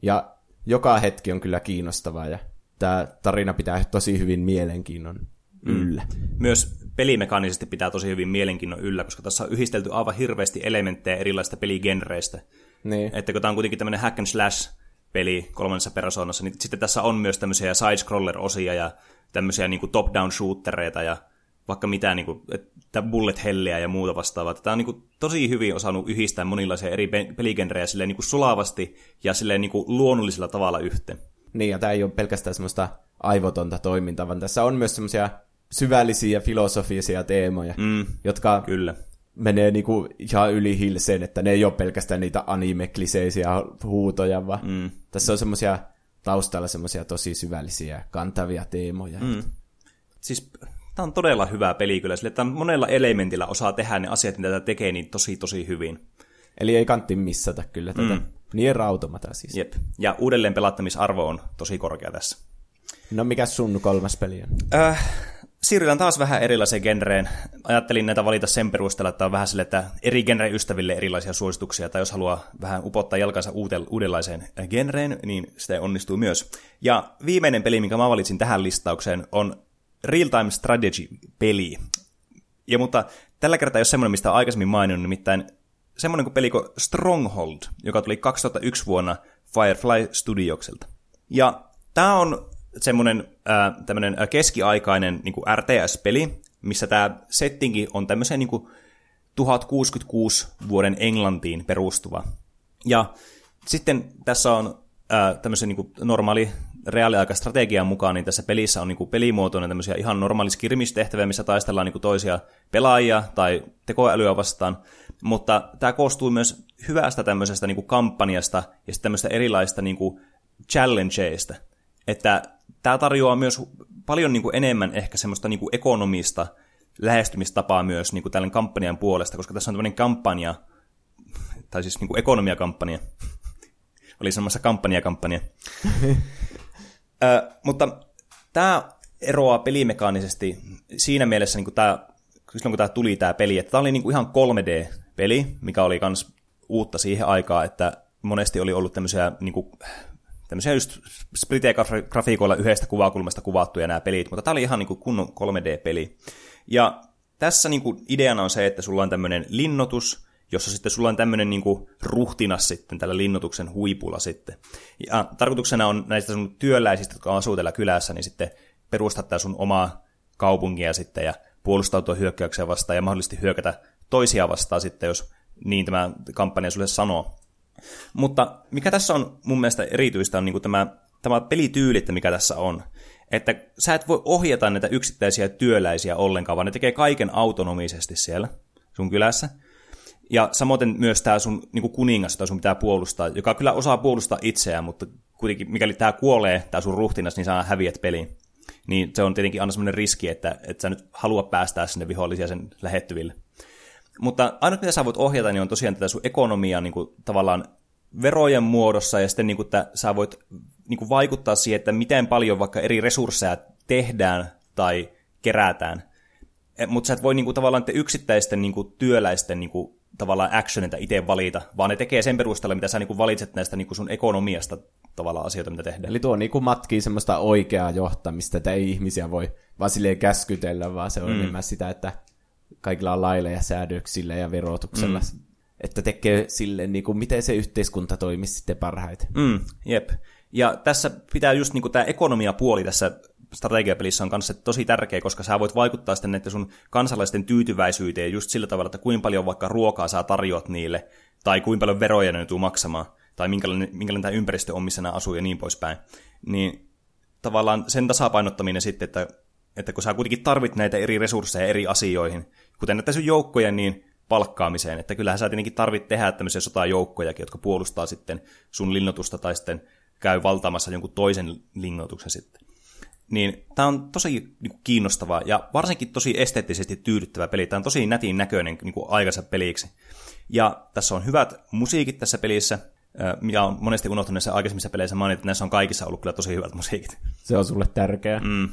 Ja joka hetki on kyllä kiinnostavaa ja tämä tarina pitää tosi hyvin mielenkiinnon mm. yllä. Mm. Myös pelimekaanisesti pitää tosi hyvin mielenkiinnon yllä, koska tässä on yhdistelty aivan hirveästi elementtejä erilaisista peligenreistä. Niin. Että kun tämä on kuitenkin tämmöinen hack and slash peli kolmannessa persoonassa, niin sitten tässä on myös tämmöisiä side-scroller-osia ja tämmöisiä niin top-down shootereita ja vaikka mitään niin kuin, että bullet helliä ja muuta vastaavaa. Tämä on niin kuin, tosi hyvin osannut yhdistää monilaisia eri peligenrejä silleen, niin kuin sulavasti ja silleen, niin kuin, luonnollisella tavalla yhteen. Niin, ja tämä ei ole pelkästään semmoista aivotonta toimintaa, vaan tässä on myös semmoisia syvällisiä filosofisia teemoja, mm, jotka kyllä. menee niinku ihan yli hilseen, että ne ei ole pelkästään niitä anime-kliseisiä huutoja, vaan mm. tässä on semmoisia taustalla semmoisia tosi syvällisiä kantavia teemoja. Mm. Siis tämä on todella hyvä peli kyllä, sille, että monella elementillä osaa tehdä ne asiat, mitä tämä tekee, niin tosi tosi hyvin. Eli ei kantti missata kyllä tätä. Mm. Nier Automata siis. Jep. Ja uudelleen pelattamisarvo on tosi korkea tässä. No mikä sun kolmas peli on? Äh, siirrytään taas vähän erilaiseen genreen. Ajattelin näitä valita sen perusteella, että on vähän sille, että eri genren ystäville erilaisia suosituksia, tai jos haluaa vähän upottaa jalkansa uudenlaiseen genreen, niin sitä onnistuu myös. Ja viimeinen peli, minkä mä valitsin tähän listaukseen, on Real Time Strategy-peli. Ja mutta tällä kertaa ole semmoinen, mistä aikaisemmin maininnut, nimittäin semmoinen kuin peliko Stronghold, joka tuli 2001 vuonna Firefly Studiokselta. Ja tämä on semmoinen äh, tämmöinen keskiaikainen niin kuin RTS-peli, missä tämä settingi on tämmöisen niin kuin 1066 vuoden Englantiin perustuva. Ja sitten tässä on äh, tämmöisen niin kuin normaali reaaliaikastrategian mukaan, niin tässä pelissä on niin kuin pelimuotoinen tämmöisiä ihan normaali skirmistehtäviä, missä taistellaan niin kuin toisia pelaajia tai tekoälyä vastaan, mutta tämä koostuu myös hyvästä tämmöisestä niin kuin kampanjasta ja sitten tämmöistä erilaista niin kuin challengeista, että tämä tarjoaa myös paljon niin kuin enemmän ehkä semmoista niin kuin ekonomista lähestymistapaa myös niin kuin tällainen kampanjan puolesta, koska tässä on tämmöinen kampanja, tai siis niin kuin ekonomiakampanja, oli semmoista kampanjakampanja. Ö, mutta tämä eroaa pelimekaanisesti siinä mielessä, niin tämä, silloin kun tämä tuli tämä peli, että tämä oli niin kuin ihan 3D-peli, mikä oli myös uutta siihen aikaan, että monesti oli ollut tämmöisiä, niin kuin, tämmöisiä just splite-grafiikoilla yhdestä kuvakulmasta kuvattuja nämä pelit, mutta tämä oli ihan niin kuin kunnon 3D-peli. Ja tässä niin kuin ideana on se, että sulla on tämmöinen linnoitus, jossa sitten sulla on tämmöinen niin ruhtinas sitten tällä linnoituksen huipulla sitten. Ja tarkoituksena on näistä sun työläisistä, jotka asuu tällä kylässä, niin sitten perustaa sun omaa kaupunkia sitten ja puolustautua hyökkäyksiä vastaan ja mahdollisesti hyökätä toisia vastaan sitten, jos niin tämä kampanja sulle sanoo. Mutta mikä tässä on mun mielestä erityistä on niin tämä, tämä pelityyli, mikä tässä on. Että sä et voi ohjata näitä yksittäisiä työläisiä ollenkaan, vaan ne tekee kaiken autonomisesti siellä sun kylässä. Ja samoin myös tämä sun niin kuningas, jota sun pitää puolustaa, joka kyllä osaa puolustaa itseään, mutta kuitenkin mikäli tämä kuolee, tämä sun ruhtinas, niin sä häviät peliin. Niin se on tietenkin aina semmoinen riski, että, että sä nyt halua päästää sinne vihollisia sen lähettyville. Mutta ainut mitä sä voit ohjata, niin on tosiaan tätä sun ekonomiaa niin kuin, tavallaan verojen muodossa, ja sitten niin kuin, että sä voit niin kuin, vaikuttaa siihen, että miten paljon vaikka eri resursseja tehdään tai kerätään. E, Mutta sä et voi niin kuin, tavallaan yksittäisten niin kuin, työläisten niin kuin, tavallaan actionita itse valita, vaan ne tekee sen perusteella, mitä sä niin kuin, valitset näistä niin kuin, sun ekonomiasta tavallaan asioita, mitä tehdään. Eli tuo niinku matkii semmoista oikeaa johtamista, että ei ihmisiä voi vaan silleen käskytellä, vaan se on mm. enemmän sitä, että kaikilla on lailla ja säädöksillä ja verotuksella, mm. että tekee silleen, niin kuin, miten se yhteiskunta toimisi sitten parhaiten. Mm, jep. Ja tässä pitää just niin tämä ekonomia-puoli tässä strategiapelissä on kanssa tosi tärkeä, koska sä voit vaikuttaa sitten näiden sun kansalaisten tyytyväisyyteen just sillä tavalla, että kuinka paljon vaikka ruokaa sä tarjoat niille, tai kuinka paljon veroja ne joutuu maksamaan, tai minkälainen, minkälainen tämä ympäristö on, missä nämä asuu ja niin poispäin. Niin tavallaan sen tasapainottaminen sitten, että, että kun sä kuitenkin tarvit näitä eri resursseja eri asioihin, kuten näitä sun joukkoja, niin palkkaamiseen, että kyllähän sä tietenkin tarvit tehdä tämmöisiä sotajoukkojakin, jotka puolustaa sitten sun linnoitusta tai sitten käy valtaamassa jonkun toisen linnoituksen sitten. Niin tämä on tosi niin kuin, kiinnostava ja varsinkin tosi esteettisesti tyydyttävä peli. Tämä on tosi nätin näköinen niin kuin, aikansa peliksi. Ja tässä on hyvät musiikit tässä pelissä, mikä on monesti unohtunut näissä aikaisemmissa peleissä mainita, että näissä on kaikissa ollut kyllä tosi hyvät musiikit. Se on sulle tärkeää. Mm.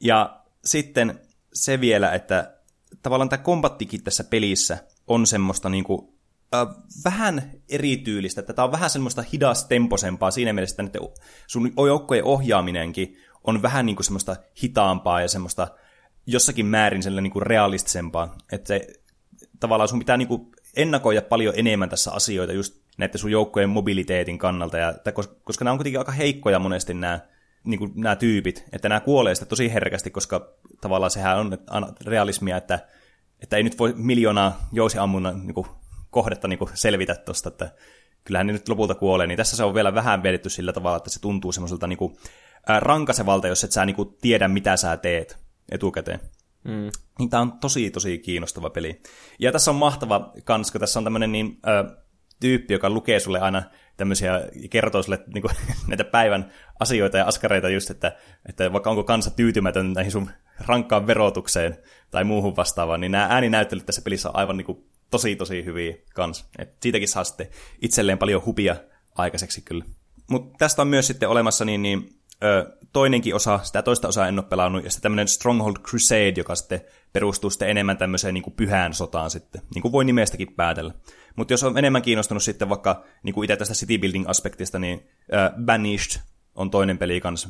Ja sitten se vielä, että tavallaan tämä kombattikin tässä pelissä on semmoista niin kuin, äh, vähän erityylistä, että tämä on vähän semmoista hidastemposempaa siinä mielessä, että sun joukkojen ohjaaminenkin on vähän niin kuin semmoista hitaampaa ja semmoista jossakin määrin sellainen niin kuin realistisempaa, että se, tavallaan sun pitää niin kuin ennakoida paljon enemmän tässä asioita just näiden sun joukkojen mobiliteetin kannalta, ja, että koska, koska nämä on kuitenkin aika heikkoja monesti nämä, niin kuin nämä tyypit, että nämä kuolee sitä tosi herkästi, koska tavallaan sehän on realismia, että, että ei nyt voi miljoonaa jousiammunnan niin kuin, kohdetta niin kuin selvitä tuosta, että kyllähän ne nyt lopulta kuolee, niin tässä se on vielä vähän vedetty sillä tavalla, että se tuntuu semmoiselta niin kuin, rankasevalta, jos et sä niin kuin, tiedä, mitä sä teet etukäteen. Mm. Niin tämä on tosi, tosi kiinnostava peli. Ja tässä on mahtava kans, kun tässä on tämmöinen niin, äh, tyyppi, joka lukee sulle aina tämmöisiä, kertoo sulle niin kuin, näitä päivän asioita ja askareita just, että, että vaikka onko kansa tyytymätön näihin sun rankkaan verotukseen tai muuhun vastaavaan, niin nämä ääninäyttelyt tässä pelissä on aivan niin kuin, tosi, tosi hyviä kans. Et siitäkin saa sitten itselleen paljon hupia aikaiseksi kyllä. Mutta tästä on myös sitten olemassa niin, niin ö, toinenkin osa, sitä toista osaa en ole pelannut, ja sitten tämmöinen Stronghold Crusade, joka sitten perustuu sitten enemmän tämmöiseen niin kuin pyhään sotaan sitten, niin kuin voi nimestäkin päätellä. Mutta jos on enemmän kiinnostunut sitten vaikka niin kuin itse tästä city building aspektista, niin uh, Banished on toinen peli kanssa,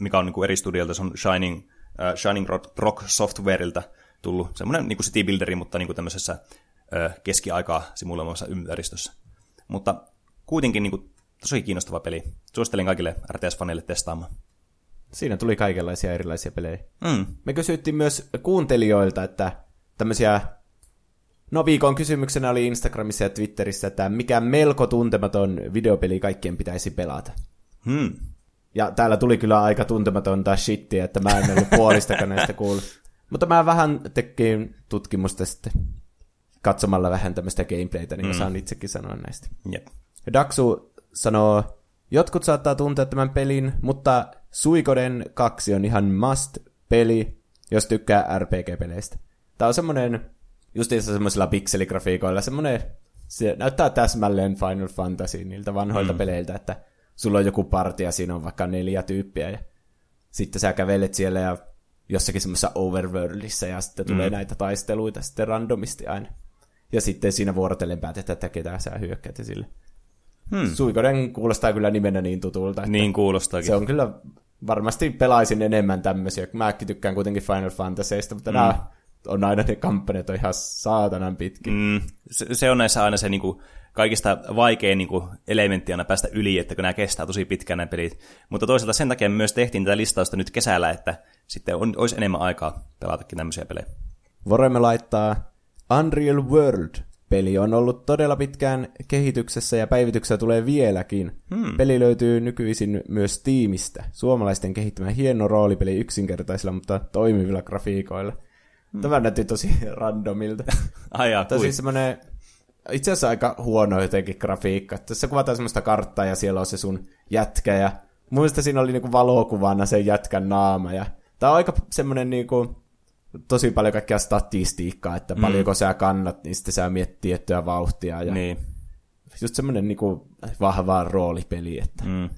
mikä on niin kuin eri studiolta, se on Shining, uh, Shining Rock Softwareilta tullut semmoinen niin kuin city builderi, mutta niin kuin tämmöisessä uh, keskiaikaa simuloimassa ympäristössä. Mutta kuitenkin niin kuin, tosi kiinnostava peli. Suosittelen kaikille RTS-faneille testaamaan. Siinä tuli kaikenlaisia erilaisia pelejä. Mm. Me kysyttiin myös kuuntelijoilta, että tämmöisiä No viikon kysymyksenä oli Instagramissa ja Twitterissä, että mikä melko tuntematon videopeli kaikkien pitäisi pelata. Hmm. Ja täällä tuli kyllä aika tuntematonta shittiä, että mä en ollut puolistakaan näistä kuullut. Mutta mä vähän tekin tutkimusta sitten katsomalla vähän tämmöistä gameplaytä, niin mm. saan itsekin sanoa näistä. Yep. Daksu sanoo, jotkut saattaa tuntea tämän pelin, mutta Suikoden 2 on ihan must-peli, jos tykkää RPG-peleistä. Tää on semmonen justiinsa semmoisilla pikseligrafiikoilla semmoinen, se näyttää täsmälleen Final Fantasy niiltä vanhoilta mm. peleiltä, että sulla on joku partia, siinä on vaikka neljä tyyppiä ja sitten sä kävelet siellä ja jossakin semmoisessa overworldissa ja sitten tulee mm. näitä taisteluita sitten randomisti aina. Ja sitten siinä vuorotellen päätetään, että ketä sä hyökkäät ja sille. Hmm. Suikoden kuulostaa kyllä nimenä niin tutulta. Että niin kuulostaakin. Se on kyllä, varmasti pelaisin enemmän tämmöisiä. Mäkin tykkään kuitenkin Final Fantasyista, mutta mm. nämä on aina ne kampanjat on ihan saatanan pitkin. Mm, se, se on näissä aina se niin kuin, kaikista vaikein niin kuin, elementti aina päästä yli, että kun nämä kestää tosi pitkään nämä pelit. Mutta toisaalta sen takia myös tehtiin tätä listausta nyt kesällä, että sitten on, olisi enemmän aikaa pelatakin tämmöisiä pelejä. Voimme laittaa Unreal World Peli on ollut todella pitkään kehityksessä ja päivityksiä tulee vieläkin. Hmm. Peli löytyy nykyisin myös Steamista. Suomalaisten kehittämä hieno roolipeli yksinkertaisilla, mutta toimivilla grafiikoilla. Hmm. Tämä näytti tosi randomilta. Ai jaa, tosi semmoinen, itse asiassa aika huono jotenkin grafiikka. Tässä kuvataan semmoista karttaa ja siellä on se sun jätkä ja muista siinä oli niinku valokuvana sen jätkän naama. Ja... Tämä on aika semmoinen niinku, tosi paljon kaikkea statistiikkaa, että mm. paljonko sä kannat, niin sitten sä miet tiettyä vauhtia. Ja Niin. Just semmoinen niinku vahva roolipeli, että Mm.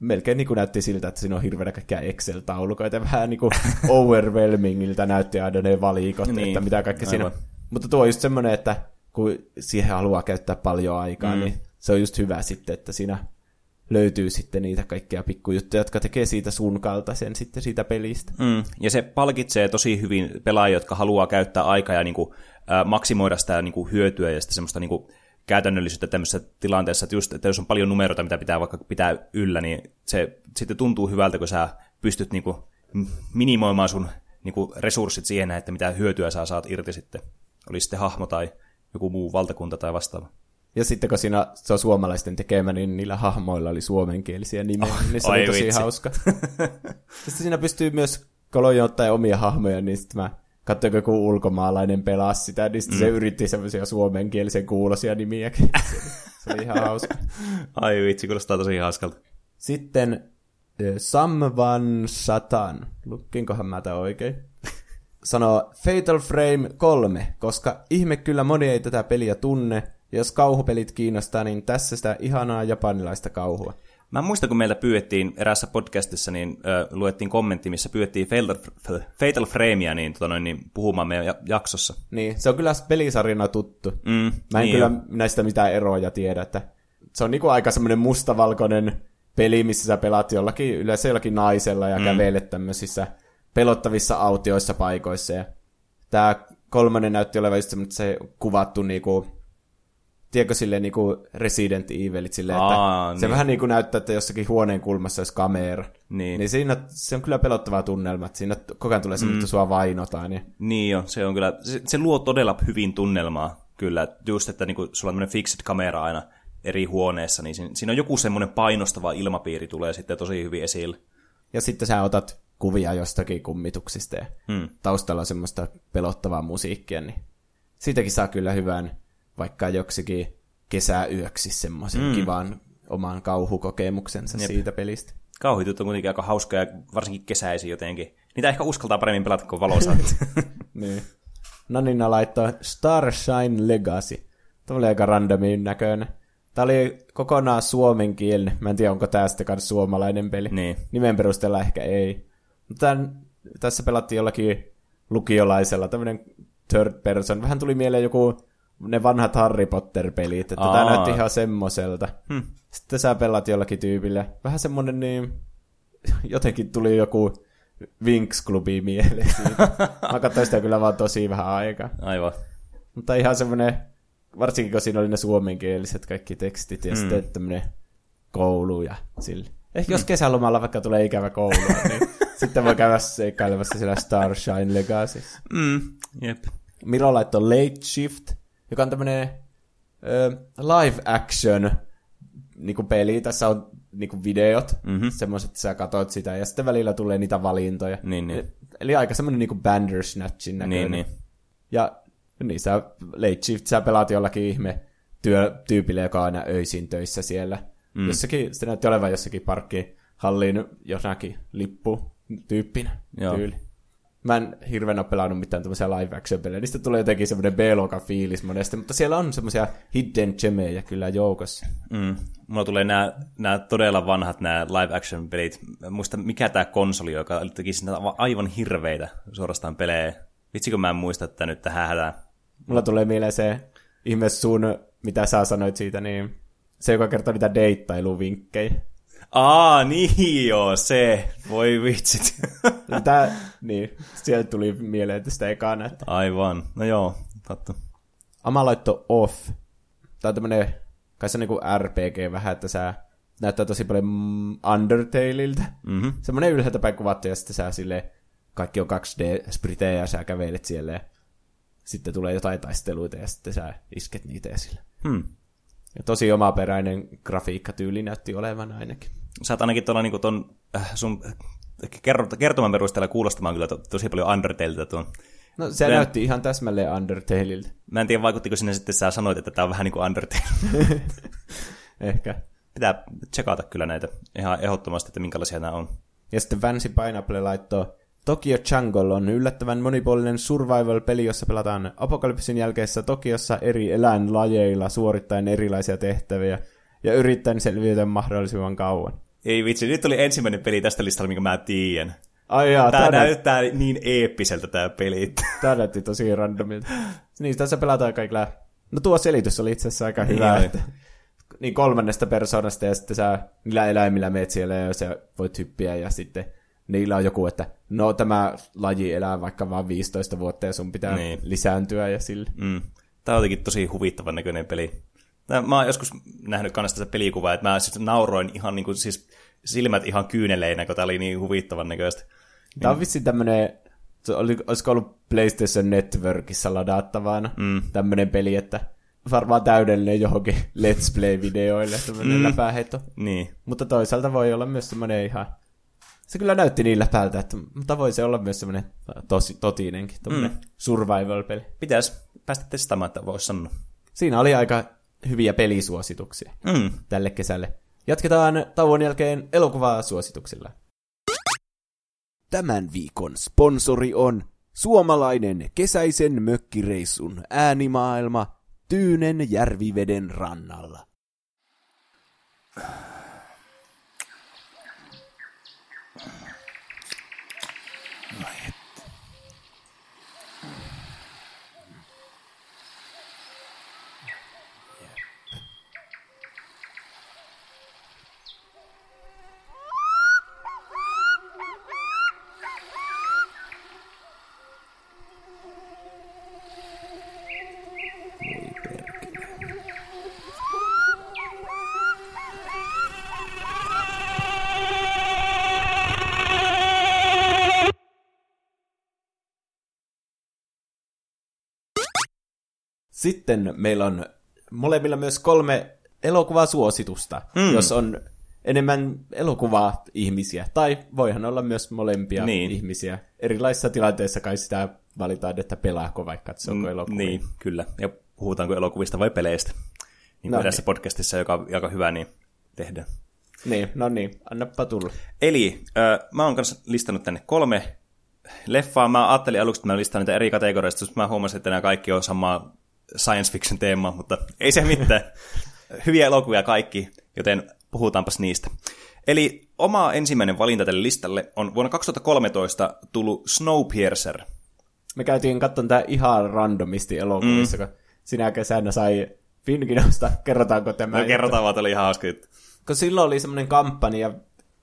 melkein niin kuin näytti siltä, että siinä on hirveänä kaikkia Excel-taulukoita, vähän niin kuin overwhelmingiltä näytti aina ne valikot, Niin, että mitä kaikkea siinä on. Mutta tuo on just semmoinen, että kun siihen haluaa käyttää paljon aikaa, Mm. niin se on just hyvä sitten, että siinä löytyy sitten niitä kaikkia pikkujuttuja, jotka tekee siitä sun kaltaisen sitten siitä pelistä. Mm. Ja se palkitsee tosi hyvin pelaajia, jotka haluaa käyttää aikaa ja niin kuin, äh, maksimoida sitä niin kuin, hyötyä ja sitten semmoista niin kuin, käytännöllisyyttä tämmöisessä tilanteessa, että, just, että jos on paljon numeroita, mitä pitää vaikka pitää yllä, niin se sitten tuntuu hyvältä, kun sä pystyt niin kuin, minimoimaan sun niin kuin, resurssit siihen, että mitä hyötyä sä saat irti sitten. Oli sitten hahmo tai joku muu valtakunta tai vastaava. Ja sitten kun siinä se on suomalaisten tekemä, niin niillä hahmoilla oli suomenkielisiä nimiä, niin se oli tosi vitsi. hauska. sitten siinä pystyy myös, aloin ottaa omia hahmoja, niin sitten mä katsoin, kun joku ulkomaalainen pelasi sitä, niin sitten mm. se yritti semmoisia suomenkielisen kuulosia nimiäkin. Se, oli ihan hauska. Ai vitsi, kuulostaa tosi hauskalta. Sitten eh, Samvan Satan, lukinkohan mä tämän oikein, sanoo Fatal Frame 3, koska ihme kyllä moni ei tätä peliä tunne, jos kauhupelit kiinnostaa, niin tässä sitä ihanaa japanilaista kauhua. Mä muistan, kun meiltä pyydettiin eräässä podcastissa, niin ö, luettiin kommentti, missä pyydettiin Fatal, Fatal Framea niin, tota noin, niin, puhumaan meidän ja- jaksossa. Niin, se on kyllä pelisarjana tuttu. Mm, Mä en niin kyllä jo. näistä mitään eroja tiedä, että se on niinku aika semmoinen mustavalkoinen peli, missä sä pelaat jollakin, yleensä jollakin naisella ja mm. kävelet tämmöisissä pelottavissa autioissa paikoissa. Ja tää kolmonen näytti olevan just se kuvattu niinku, tiedätkö silleen niinku Resident Evilit silleen, Aa, että se niin. vähän niinku näyttää, että jossakin huoneen kulmassa olisi kamera. Niin. Niin siinä se on kyllä pelottava tunnelma, että siinä koko ajan tulee semmoinen, että sua vainotaan. Ja Niin jo, se on kyllä, se, se luo todella hyvin tunnelmaa kyllä, just, että niinku, sulla on tämmöinen fixed kamera aina eri huoneessa, niin siinä, siinä on joku semmoinen painostava ilmapiiri tulee sitten tosi hyvin esille. Ja sitten sä otat kuvia jostakin kummituksista ja Hmm. taustalla on semmoista pelottavaa musiikkia, niin siitäkin saa kyllä hyvän vaikka joksikin kesäyöksi semmoisen mm. kivan oman kauhukokemuksensa Jep. siitä pelistä. Kauhitut on kuitenkin aika hauska ja varsinkin kesäisin jotenkin. Niitä ehkä uskaltaa paremmin pelata kuin valossa. niin. Nanina laittoi Starshine Legacy. Tämä oli aika randomin näköinen. Tämä oli kokonaan suomenkielinen. Mä en tiedä, onko tämä sitten suomalainen peli. Niin. Nimen perusteella ehkä ei. Mutta tässä pelattiin jollakin lukiolaisella, tämmöinen third person. Vähän tuli mieleen joku ne vanhat Harry Potter-pelit, että tämä näytti ihan semmoiselta. Hmm. Sitten sä pelat jollakin tyypillä. Vähän semmonen niin, jotenkin tuli joku Winx-klubi mieleen siitä. Mä katsoin sitä kyllä vaan tosi vähän aikaa. Aivan. Mutta ihan semmoinen, varsinkin kun siinä oli ne suomenkieliset kaikki tekstit ja mm. sitten tämmöinen koulu ja sille. Ehkä jos kesälomalla vaikka tulee ikävä koulu, niin sitten voi käydä seikkailemassa siellä Starshine Legacy. Mm, jep. Miro laittoi Late Shift, joka on tämmöinen ö, live action niinku peli. Tässä on niinku videot, Mhm. semmoiset, että sä katot sitä, ja sitten välillä tulee niitä valintoja. Niin, niin. Eli aika semmoinen niinku Bandersnatchin näköinen. Niin, niin. Ja niin sä late shift, sä pelaat jollakin ihme työtyypille, joka on aina öisin töissä siellä. Mm. Jossakin, se näytti olevan jossakin parkkihallin jossakin lippu tyyppinä Joo. tyyli. Mä en hirveän ole pelannut mitään tämmöisiä live action pelejä. Niistä tulee jotenkin semmoinen B-luokan fiilis monesti, mutta siellä on semmoisia hidden gemejä kyllä joukossa. Mm. Mulla tulee nämä, nämä todella vanhat nämä live action pelit. Muista mikä tämä konsoli, joka teki sinne aivan hirveitä suorastaan pelejä. Vitsikö mä en muista tätä nyt tähän hätään. Mulla tulee mieleen se ihme sun, mitä sä sanoit siitä, niin se, joka kertoo niitä deittailuvinkkejä. Aa, niin joo, se. Voi vitsit. Tää, niin, sieltä tuli mieleen tästä ekana, että Aivan. No joo, totta. Ama laitto off. Tää on tämmönen, kai se on niinku RPG vähän, että sä näyttää tosi paljon mm, Undertaleilta. Mhm. Semmonen ylhäältä päin kuvattu, ja sitten sä sille kaikki on 2D-spritejä, ja sä kävelet siellä, ja sitten tulee jotain taisteluita, ja sitten sä isket niitä esille. Hmm. Ja tosi omaperäinen grafiikkatyyli näytti olevan ainakin. Sä oot ainakin tuolla niinku ton äh, sun kerro- kertoman perusteella kuulostamaan kyllä to, tosi paljon Undertaleilta tuon. No se Mä- näytti ihan täsmälleen Undertaleilta. Mä en tiedä, vaikuttiko sinne sitten sä sanoit, että tää on vähän niin kuin Undertale. Ehkä. Pitää tsekata kyllä näitä ihan ehdottomasti, että minkälaisia nämä on. Ja sitten Vansi Pineapple laittoi Tokyo Jungle on yllättävän monipuolinen survival-peli, jossa pelataan apokalypsin jälkeisessä Tokiossa eri eläinlajeilla suorittaen erilaisia tehtäviä ja yrittäen selviytyä mahdollisimman kauan. Ei vitsi, nyt tuli ensimmäinen peli tästä listalta, minkä mä tiedän. Ai jaa, Tää tää, näyttää niin eeppiseltä tää peli. tää näytti tosi randomilta. Niin, tässä pelataan kaikilla... No tuo selitys oli itse asiassa aika hyvä, Niin että niin kolmannesta persoonasta ja sitten sä niillä eläimillä meet siellä ja sä voit hyppiä ja sitten niillä on joku, että no tämä laji elää vaikka vain 15 vuotta ja sun pitää Niin. niin. lisääntyä ja sille. Mm. Tää on jotenkin tosi huvittavan näköinen peli. Mä oon joskus nähnyt kannasta sitä pelikuvaa, että mä siis nauroin ihan niin kuin, siis silmät ihan kyyneleinä, kun tää oli niin huvittavan näköistä. Tämä on vissi tämmönen, oli, olisiko ollut PlayStation Networkissa ladattavana Mm. tämmönen peli, että varmaan täydellinen johonkin Let's Play-videoille tämmönen Mm. läpäheitto. Niin. Mutta toisaalta voi olla myös semmoinen ihan... Se kyllä näytti niin läpältä, että, mutta voi se olla myös semmoinen tosi, totinenkin, Mm. survival-peli. Pitäis päästä testaamaan, että vois sanoa. Siinä oli aika hyviä pelisuosituksia Mm. tälle kesälle. Jatketaan tauon jälkeen elokuvaa suosituksilla. Tämän viikon sponsori on suomalainen kesäisen mökkireissun äänimaailma Tyynen järviveden rannalla. Sitten meillä on molemmilla myös kolme elokuvasuositusta, Mm. mm. jos on enemmän elokuvaa ihmisiä. Tai voihan olla myös molempia Niin. niin. ihmisiä. Erilaisissa tilanteissa kai sitä valitaan, että pelaako vai katsoako elokuvia. Niin, kyllä. Ja puhutaanko elokuvista vai peleistä. Niin No tässä podcastissa, joka, joka hyvä, niin tehdään. Niin, no niin, annappa tulla. Eli äh, mä oon kanssa listannut tänne kolme leffaa. Mä ajattelin aluksi, että mä listaan niitä eri kategorioista, mutta mä huomasin, että nämä kaikki on sama science fiction teema, mutta ei se mitään. Hyviä elokuvia kaikki, joten puhutaanpas niistä. Eli oma ensimmäinen valinta tälle listalle on vuonna 2013 tullut Snowpiercer. Me käytiin katsomaan tää ihan randomisti elokuvissa, mm. kun sinä kesänä sai Finkinosta. Kerrotaanko tämä? No kerrotaan vaan, että oli ihan hauska juttu. kun silloin oli semmoinen kampanja,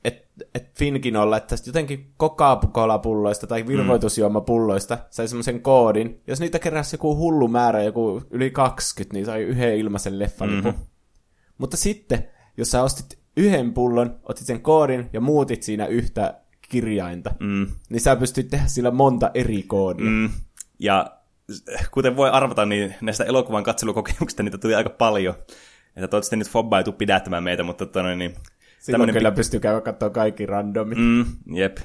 että et Finkinolla, että jotenkin Coca-Cola-pulloista tai virvoitusjuomapulloista sai semmoisen koodin. Jos niitä keräsi joku hullu määrä, joku yli 20, niin sai yhden ilmaisen leffalipun. Mm-hmm. Mutta sitten, jos sä ostit yhden pullon, otit sen koodin ja muutit siinä yhtä kirjainta, Mm. niin sä pystyt tehdä sillä monta eri koodia. Mm. Mm. Ja kuten voi arvata, niin näistä elokuvan katselukokemuksista niitä tuli aika paljon. Että toivottavasti nyt Fobba ei tule pidättämään meitä, mutta tota niin, Silloin kyllä pystyy käydä katsoa kaikki randomit. Mm. Jep.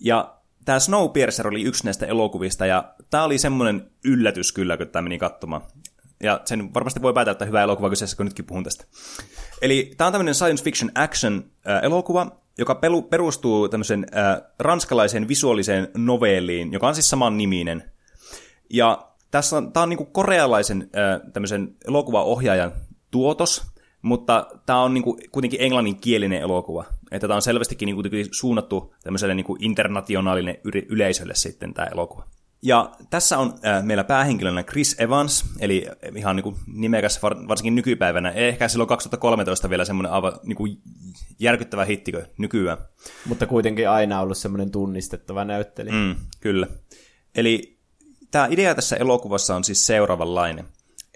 Ja tämä Snowpiercer oli yksi näistä elokuvista, ja tämä oli semmoinen yllätys kyllä, kun tämä meni katsomaan. Ja sen varmasti voi päätellä, että hyvä elokuva kyseessä, kun nytkin puhun tästä. Eli tämä on tämmöinen science fiction action äh, elokuva, joka pelu, perustuu tämmöisen äh, ranskalaiseen visuaaliseen novelliin, joka on siis saman niminen. Ja tässä on, tämä on niinku korealaisen äh, tämmöisen elokuvaohjaajan tuotos, mutta tämä on niinku kuitenkin englanninkielinen elokuva. Että tämä on selvästikin niinku suunnattu tämmöiselle niinku internationaalille yle- yleisölle sitten tämä elokuva. Ja tässä on äh, meillä päähenkilönä Chris Evans, eli ihan niinku nimekäs var, varsinkin nykypäivänä. Ei ehkä silloin 2013 vielä semmoinen aivan niinku järkyttävä hittikö nykyään. Mutta kuitenkin aina ollut semmoinen tunnistettava näyttelijä. Mm, kyllä. Eli tämä idea tässä elokuvassa on siis seuraavanlainen.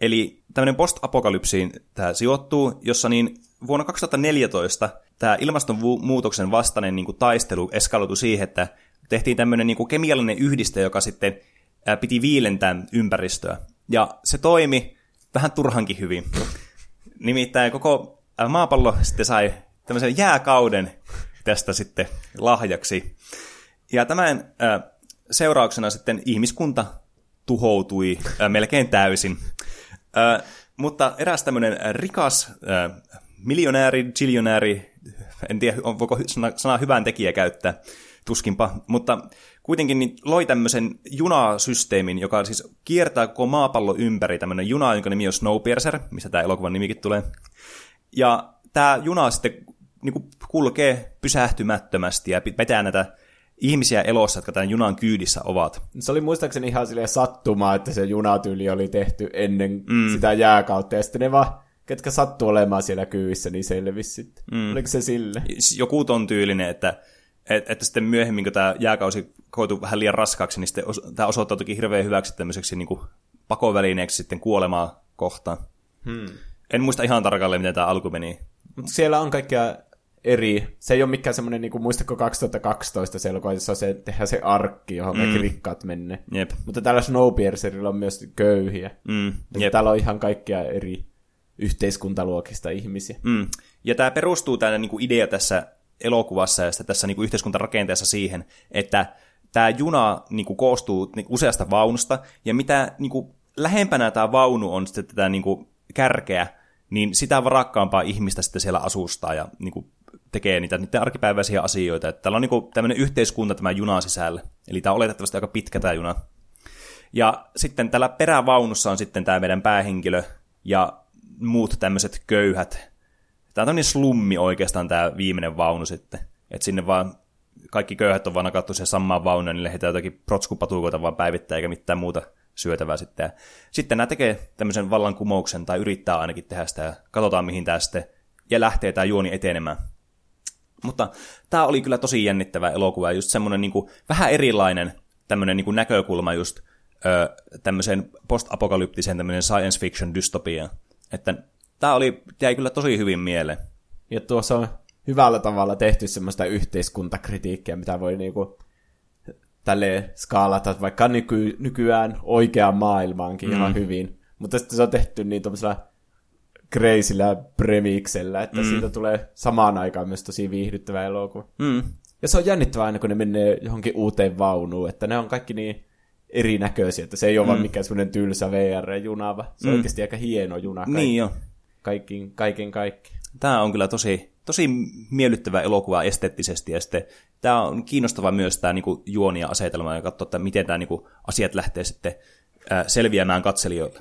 Eli tämmöinen post-apokalypsiin tämä sijoittuu, jossa niin vuonna 2014 tämä ilmastonmuutoksen vastainen niin kuin taistelu eskaloitui siihen, että tehtiin tämmöinen niin kuin kemiallinen yhdiste, joka sitten ää, piti viilentää ympäristöä. Ja se toimi vähän turhankin hyvin. Nimittäin koko maapallo sitten sai tämmöisen jääkauden tästä sitten lahjaksi. Ja tämän ää, seurauksena sitten ihmiskunta tuhoutui ää, melkein täysin. Mutta eräs tämmöinen rikas ää, miljonääri, giljonääri, en tiedä, voiko sana, sana hyvän tekijä käyttää, tuskinpa, mutta kuitenkin niin loi tämmöisen junasysteemin, joka siis kiertää koko maapallo ympäri, tämmöinen juna, jonka nimi on Snowpiercer, missä tämä elokuvan nimikin tulee. Ja tämä juna sitten niin kulkee pysähtymättömästi ja vetää näitä ihmisiä elossa, jotka tämän junan kyydissä ovat. Se oli muistaakseni ihan silleen sattumaa, että se junatyyli oli tehty ennen mm. sitä jääkautta, ja sitten ne vaan, ketkä sattuu olemaan siellä kyydissä, niin selvisi sitten. Mm. Oliko se sille? Joku ton tyylinen, että, että, että sitten myöhemmin, kun tämä jääkausi koitui vähän liian raskaaksi, niin sitten tämä osoittautui hirveän hyväksi tämmöiseksi niin kuin pakovälineeksi sitten kuolemaa kohtaan. Hmm. En muista ihan tarkalleen, miten tämä alku meni. Mutta siellä on kaikkia eri, se ei ole mikään semmoinen, niin kuin, muistako 2012 se jossa se, tehdään se arkki, johon kaikki mm. rikkaat menne. Jep. Mutta täällä Snowpiercerilla on myös köyhiä. Mm. Jep. Täällä on ihan kaikkia eri yhteiskuntaluokista ihmisiä. Mm. Ja tämä perustuu tämä niin kuin idea tässä elokuvassa ja tässä niin kuin yhteiskuntarakenteessa siihen, että tämä juna niin kuin, koostuu niin kuin, useasta vaunusta, ja mitä niin kuin, lähempänä tämä vaunu on sitten tätä niin kuin, kärkeä, niin sitä varakkaampaa ihmistä sitten siellä asustaa ja niin kuin, tekee niitä niiden arkipäiväisiä asioita. Että täällä on niin tämmöinen yhteiskunta tämä juna sisällä. Eli tämä on oletettavasti aika pitkä tämä juna. Ja sitten tällä perävaunussa on sitten tämä meidän päähenkilö ja muut tämmöiset köyhät. Tämä on niin slummi oikeastaan tämä viimeinen vaunu sitten. Että sinne vaan kaikki köyhät on vaan nakattu siihen samaan vaunuun, niin lähdetään jotakin protskupatukoita vaan päivittää eikä mitään muuta syötävää sitten. Ja sitten nämä tekee tämmöisen vallankumouksen tai yrittää ainakin tehdä sitä ja katsotaan mihin tämä sitten ja lähtee tämä juoni etenemään. Mutta tämä oli kyllä tosi jännittävä elokuva, just semmoinen niin kuin, vähän erilainen tämmöinen niin kuin näkökulma just ö, tämmöiseen post-apokalyptiseen tämmöinen science fiction dystopiaan. Että tämä oli, jäi kyllä tosi hyvin mieleen. Ja tuossa on hyvällä tavalla tehty semmoista yhteiskuntakritiikkiä, mitä voi niinku tälle skaalata vaikka nyky, nykyään oikeaan maailmaankin mm. ihan hyvin. Mutta sitten se on tehty niin tuollaisella kreisillä premiksellä, että mm. siitä tulee samaan aikaan myös tosi viihdyttävä elokuva. Mm. Ja se on jännittävää aina, kun ne menee johonkin uuteen vaunuun, että ne on kaikki niin erinäköisiä, että se ei ole mm. vaan mikään semmoinen tylsä VR-juna, vaan se on mm. oikeasti aika hieno juna. Kaikki. Niin jo. Kaikin, kaiken kaikki. Tämä on kyllä tosi, tosi miellyttävä elokuva esteettisesti, ja sitten tämä on kiinnostava myös tämä niinku juoni ja asetelma, ja katsoa, että miten tämä niinku asiat lähtee sitten ää, selviämään katselijoille.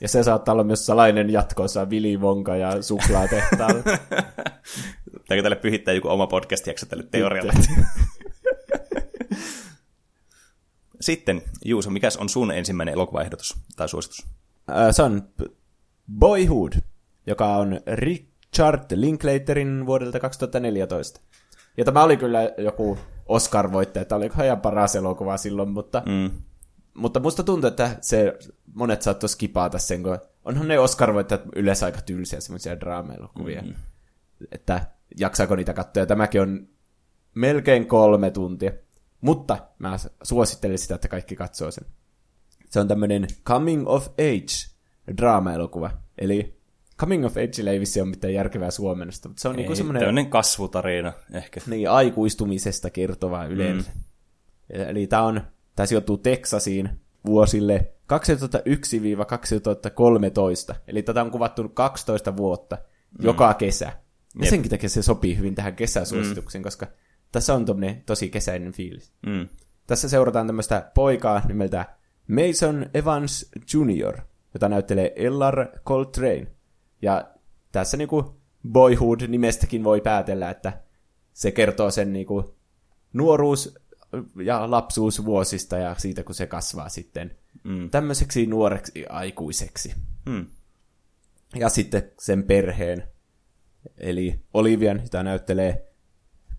Ja se saattaa olla myös salainen jatkossa Willy Wonka ja suklaatehtaalla. Pitääkö tälle pyhittää joku oma podcast-jakso tälle teorialle? Sitten, Juuso, mikä on sun ensimmäinen elokuvaehdotus tai suositus? se on Boyhood, joka on Richard Linklaterin vuodelta 2014. Ja tämä oli kyllä joku Oscar-voittaja, tämä oli ihan paras elokuva silloin, mutta, mm. Mutta musta tuntuu, että se monet saattoi skipata sen, kun onhan ne Oscar-voittajat yleensä aika tylsiä semmoisia draama-elokuvia. Mm. Että jaksaako niitä katsoa. Ja tämäkin on melkein kolme tuntia. Mutta mä suosittelen sitä, että kaikki katsoo sen. Se on tämmöinen coming of age draama-elokuva. Eli coming of age ei vissi ole mitään järkevää suomennosta, mutta se on niinku semmoinen... Tämmöinen kasvutarina ehkä. Niin, aikuistumisesta kertova yleensä. Mm. Eli tämä on, tämä sijoittuu Teksasiin vuosille 2001-2013. Eli tätä on kuvattu 12 vuotta mm. joka kesä. Ja Jep. senkin takia se sopii hyvin tähän kesäsuositukseen, mm. koska tässä on tosi kesäinen fiilis. Mm. Tässä seurataan tämmöistä poikaa nimeltä Mason Evans Jr., jota näyttelee Ellar Coltrane. Ja tässä niinku Boyhood-nimestäkin voi päätellä, että se kertoo sen niinku nuoruus- ja lapsuusvuosista ja siitä, kun se kasvaa sitten mm. tämmöiseksi nuoreksi aikuiseksi. Mm. Ja sitten sen perheen, eli Olivian, jota näyttelee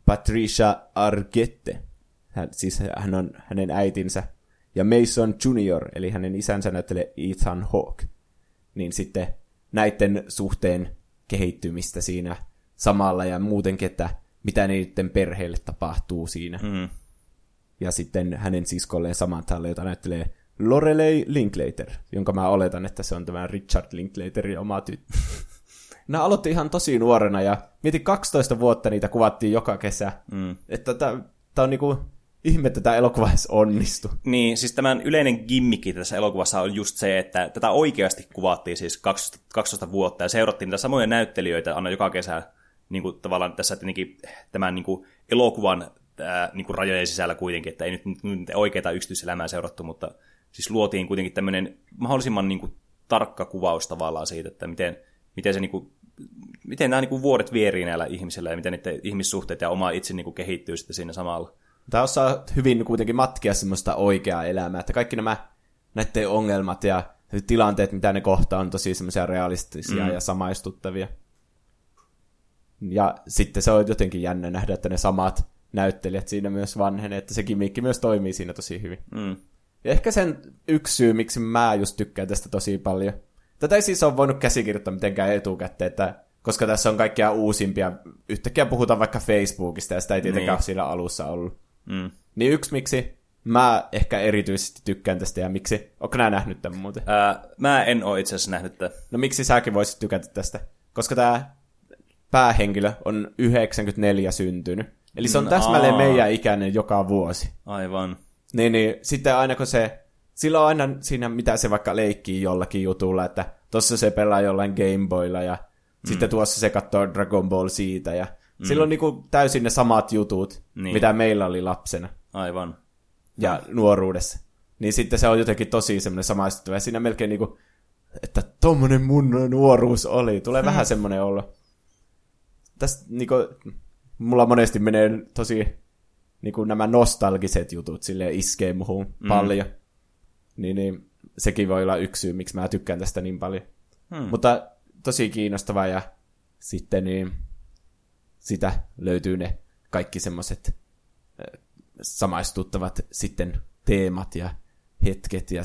Patricia Argette. Hän, siis hän on hänen äitinsä. Ja Mason Junior, eli hänen isänsä näyttelee Ethan Hawke. Niin sitten näiden suhteen kehittymistä siinä samalla ja muutenkin, että mitä niiden perheelle tapahtuu siinä. Mm. Ja sitten hänen siskolleen Samanthalle, jota näyttelee Lorelei Linklater, jonka mä oletan, että se on tämä Richard Linklaterin oma tyttö. Nämä aloitti ihan tosi nuorena ja mieti 12 vuotta niitä kuvattiin joka kesä. Mm. Että tämä on niinku ihme, että tämä elokuva edes onnistui. Niin, siis tämän yleinen gimmikki tässä elokuvassa on just se, että tätä oikeasti kuvattiin siis 12, 12 vuotta ja seurattiin niitä samoja näyttelijöitä aina joka kesä niin kuin, tavallaan tässä tietenkin tämän niin kuin, elokuvan ää, niin kuin rajojen sisällä kuitenkin, että ei nyt, nyt oikeita yksityiselämää seurattu, mutta siis luotiin kuitenkin tämmöinen mahdollisimman niin kuin, tarkka kuvaus tavallaan siitä, että miten, miten, se, niin kuin, miten nämä niin kuin, vuodet vierii näillä ihmisillä ja miten niiden ihmissuhteet ja oma itse niin kuin, kehittyy sitten siinä samalla. Tämä osaa hyvin kuitenkin matkia semmoista oikeaa elämää, että kaikki nämä näiden ongelmat ja tilanteet, mitä ne kohtaa, on tosi semmoisia realistisia mm. ja samaistuttavia. Ja sitten se on jotenkin jännä nähdä, että ne samat näyttelijät siinä myös vanhenee, että se kimikki myös toimii siinä tosi hyvin. Mm. Ja ehkä sen yksi syy, miksi mä just tykkään tästä tosi paljon. Tätä ei siis ole voinut käsikirjoittaa mitenkään etukäteen, että koska tässä on kaikkia uusimpia. Yhtäkkiä puhutaan vaikka Facebookista, ja sitä ei tietenkään niin. siellä alussa ollut. Mm. Niin yksi, miksi mä ehkä erityisesti tykkään tästä, ja miksi? Onko nää nähnyt tämän muuten? Ää, mä en ole itse asiassa nähnyt tätä. No miksi säkin voisit tykätä tästä? Koska tämä päähenkilö on 94 syntynyt. Eli se on täsmälleen meidän ikäinen joka vuosi. Aivan. Niin, niin sitten aina kun se, sillä on aina siinä, mitä se vaikka leikkii jollakin jutulla, että tossa se pelaa jollain Gameboylla ja mm. sitten tuossa se katsoo Dragon Ball siitä ja mm. sillä on niinku täysin ne samat jutut, niin. mitä meillä oli lapsena. Aivan. Ja nuoruudessa. Niin sitten se on jotenkin tosi semmoinen samaistuttava. Ja siinä melkein niinku, että tommonen mun nuoruus oli. Tulee vähän semmoinen olo. Tästä niinku, mulla monesti menee tosi niin kuin nämä nostalgiset jutut sille iskee muhun mm. paljon. Niin, niin sekin voi olla yksi syy, miksi mä tykkään tästä niin paljon. Hmm. Mutta tosi kiinnostavaa ja sitten niin sitä löytyy ne kaikki semmoiset samaistuttavat sitten teemat ja hetket ja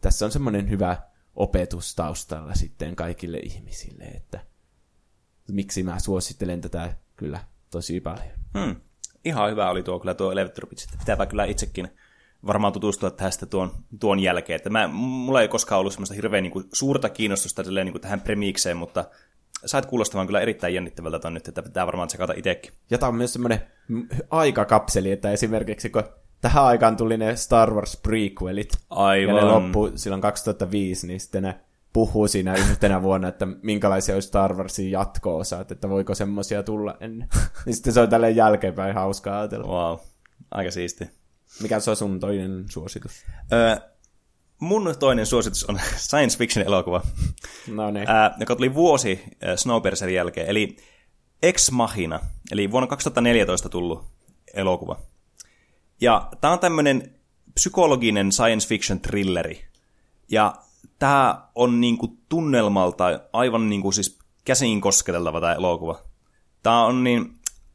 tässä on semmoinen hyvä opetus taustalla sitten kaikille ihmisille, että miksi mä suosittelen tätä kyllä tosi paljon. Hmm. Ihan hyvä oli tuo kyllä tuo Elevator Pitch, pitääpä kyllä itsekin varmaan tutustua tähän tuon, tuon jälkeen. Että mä, mulla ei koskaan ollut semmoista hirveän niin kuin, suurta kiinnostusta niin kuin, tähän premiikseen, mutta sait kuulostamaan kyllä erittäin jännittävältä ton nyt, että pitää varmaan tsekata itsekin. Ja tämä on myös semmoinen aikakapseli, että esimerkiksi kun tähän aikaan tuli ne Star Wars prequelit, Aivan. ja ne loppu silloin 2005, niin sitten ne puhuu siinä yhtenä vuonna, että minkälaisia olisi Star Warsin jatko-osat, että voiko semmoisia tulla ennen. niin sitten se on tälleen jälkeenpäin hauskaa ajatella. Wow, aika siisti. Mikä se on sun toinen suositus? Öö, mun toinen suositus on science fiction elokuva, no niin. öö, joka tuli vuosi Snowpiercerin jälkeen, eli Ex Machina, eli vuonna 2014 tullut elokuva. Ja tämä on tämmöinen psykologinen science fiction thrilleri. Ja tämä on niinku tunnelmalta aivan niinku siis käsiin kosketeltava tämä elokuva. Tämä on niin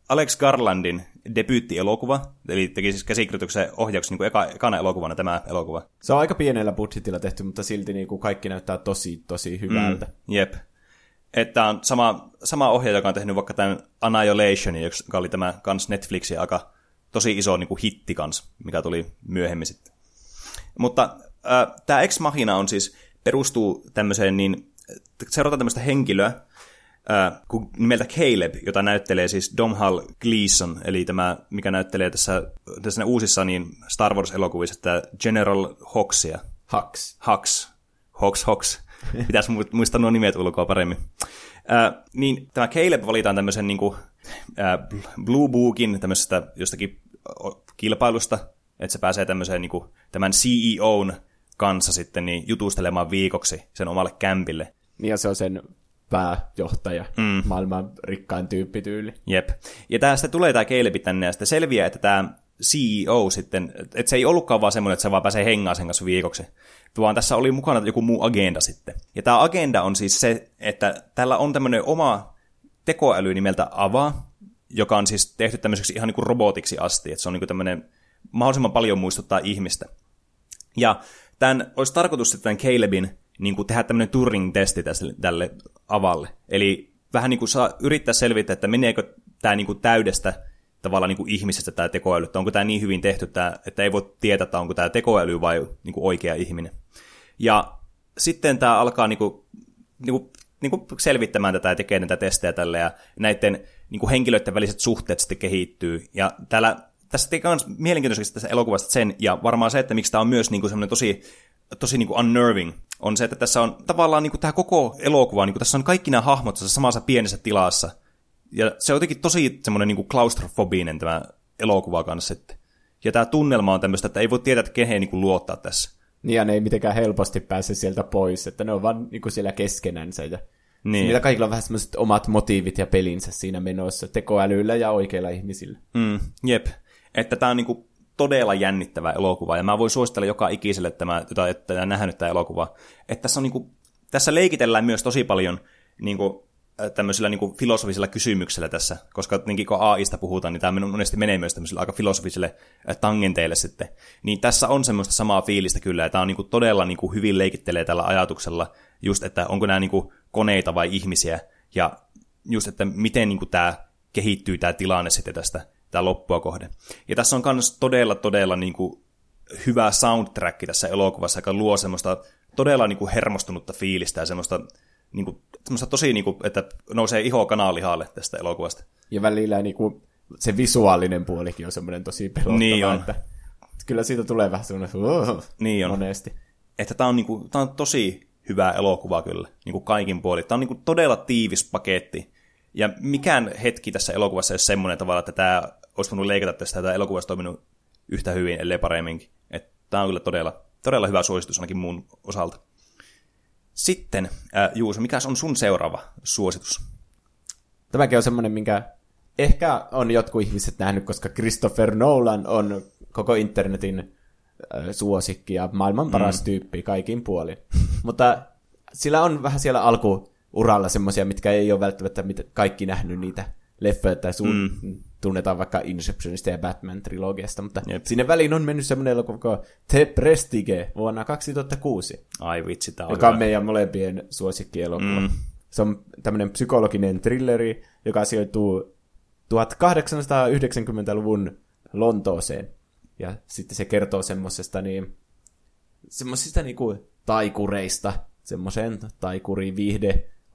Alex Garlandin debyyttielokuva, eli teki siis käsikirjoituksen ohjauksen niin eka, ekana elokuvana tämä elokuva. Se on aika pienellä budjetilla tehty, mutta silti niin kuin kaikki näyttää tosi, tosi hyvältä. Mm, jep. Että on sama, sama ohjaaja, joka on tehnyt vaikka tämän Annihilation, joka oli tämä kans Netflixin aika tosi iso niin kuin hitti kans, mikä tuli myöhemmin sitten. Mutta äh, tämä Ex Machina on siis perustuu tämmöiseen, niin seurataan tämmöistä henkilöä, äh, nimeltä Caleb, jota näyttelee siis Domhall Gleeson, eli tämä, mikä näyttelee tässä, tässä uusissa niin Star Wars-elokuvissa, että General Hoxia. Hux. Hux. Hox, Hox. Pitäisi muistaa nuo nimet ulkoa paremmin. Äh, niin tämä Caleb valitaan tämmöisen niin kuin, äh, Blue Bookin tämmöisestä jostakin kilpailusta, että se pääsee tämmöiseen niin kuin, tämän CEOn kanssa sitten niin jutustelemaan viikoksi sen omalle kämpille. Niin ja se on sen pääjohtaja, mm. maailman rikkain tyyppityyli. Jep. Ja tästä tulee tämä Keilebi tänne, ja sitten selviää, että tämä CEO sitten, että se ei ollutkaan vaan semmoinen, että se vaan pääsee hengaan sen kanssa viikoksi, vaan tässä oli mukana joku muu agenda sitten. Ja tämä agenda on siis se, että tällä on tämmöinen oma tekoäly nimeltä Ava, joka on siis tehty tämmöiseksi ihan niin kuin robotiksi asti, että se on niin kuin tämmöinen mahdollisimman paljon muistuttaa ihmistä. Ja tämän olisi tarkoitus sitten tämän Calebin niin kuin tehdä tämmöinen Turing-testi tälle, tälle avalle. Eli vähän niin kuin saa yrittää selvittää, että meneekö tämä niin kuin täydestä tavallaan niin kuin ihmisestä tämä tekoäly, että onko tämä niin hyvin tehty, että, että ei voi tietää, että onko tämä tekoäly vai niin kuin oikea ihminen. Ja sitten tämä alkaa niin kuin, niin kuin, niin kuin selvittämään tätä ja tekee näitä testejä tälle, ja näiden niin kuin henkilöiden väliset suhteet sitten kehittyy. Ja täällä tässä tekee myös mielenkiintoisesti tässä elokuvasta sen, ja varmaan se, että miksi tämä on myös niin kuin semmoinen tosi, tosi niin kuin unnerving, on se, että tässä on tavallaan niin kuin tämä koko elokuva, niin kuin tässä on kaikki nämä hahmot tässä samassa pienessä tilassa, Ja se on jotenkin tosi semmoinen niin klaustrofobinen tämä elokuva kanssa sitten. Ja tämä tunnelma on tämmöistä, että ei voi tietää, että kehen niin luottaa tässä. Niin ja ne ei mitenkään helposti pääse sieltä pois, että ne on vaan niin kuin siellä keskenänsä. Ja niin. Niillä kaikilla on vähän semmoiset omat motiivit ja pelinsä siinä menossa, tekoälyllä ja oikeilla ihmisillä. Mm, jep. Että tämä on niinku todella jännittävä elokuva, ja mä voin suositella joka ikiselle, että mä että nähnyt tämä elokuva. Että tässä, on niinku, tässä leikitellään myös tosi paljon niinku, tämmöisillä niin kuin filosofisilla kysymyksillä tässä, koska niin kun AIsta puhutaan, niin tämä monesti menee myös tämmöisille aika filosofisille tangenteille sitten. Niin tässä on semmoista samaa fiilistä kyllä, ja tämä on niin kuin todella niin kuin hyvin leikittelee tällä ajatuksella, just että onko nämä niin kuin koneita vai ihmisiä, ja just, että miten niin kuin tämä kehittyy tämä tilanne sitten tästä tämä loppua kohde. Ja tässä on myös todella, todella niin kuin hyvä soundtrack tässä elokuvassa, joka luo semmoista todella niin kuin hermostunutta fiilistä ja semmoista niin kuin, tosi, niin kuin, että nousee iho kanalihalle tästä elokuvasta. Ja välillä niin kuin, se visuaalinen puolikin on semmoinen tosi pelottava, niin on. että kyllä siitä tulee vähän semmoinen niin on. monesti. Että tämä on, niin kuin, tämä on tosi hyvä elokuva kyllä, niin kuin kaikin puolin. Tämä on niin kuin todella tiivis paketti. Ja mikään hetki tässä elokuvassa ei ole semmoinen tavalla, että tämä olisi voinut leikata tästä, että tämä elokuva olisi toiminut yhtä hyvin, ellei paremminkin. Että tämä on kyllä todella, todella hyvä suositus ainakin mun osalta. Sitten, äh, Juuso, mikä on sun seuraava suositus? Tämäkin on semmoinen, minkä ehkä on jotkut ihmiset nähnyt, koska Christopher Nolan on koko internetin äh, suosikki ja maailman paras mm. tyyppi kaikin puolin. Mutta sillä on vähän siellä alkuuralla semmoisia, mitkä ei ole välttämättä kaikki nähnyt niitä leffoja tai su- mm. Tunnetaan vaikka Inceptionista ja Batman-trilogiasta, mutta Jep. sinne väliin on mennyt semmoinen elokuva kuin The Prestige vuonna 2006. Ai vitsi, tämä on Joka on meidän molempien suosikkielokuva. Mm. Se on tämmöinen psykologinen thrilleri, joka sijoittuu 1890-luvun Lontooseen. Ja sitten se kertoo semmoisesta niin, semmoisista niinku taikureista, semmoiseen taikuri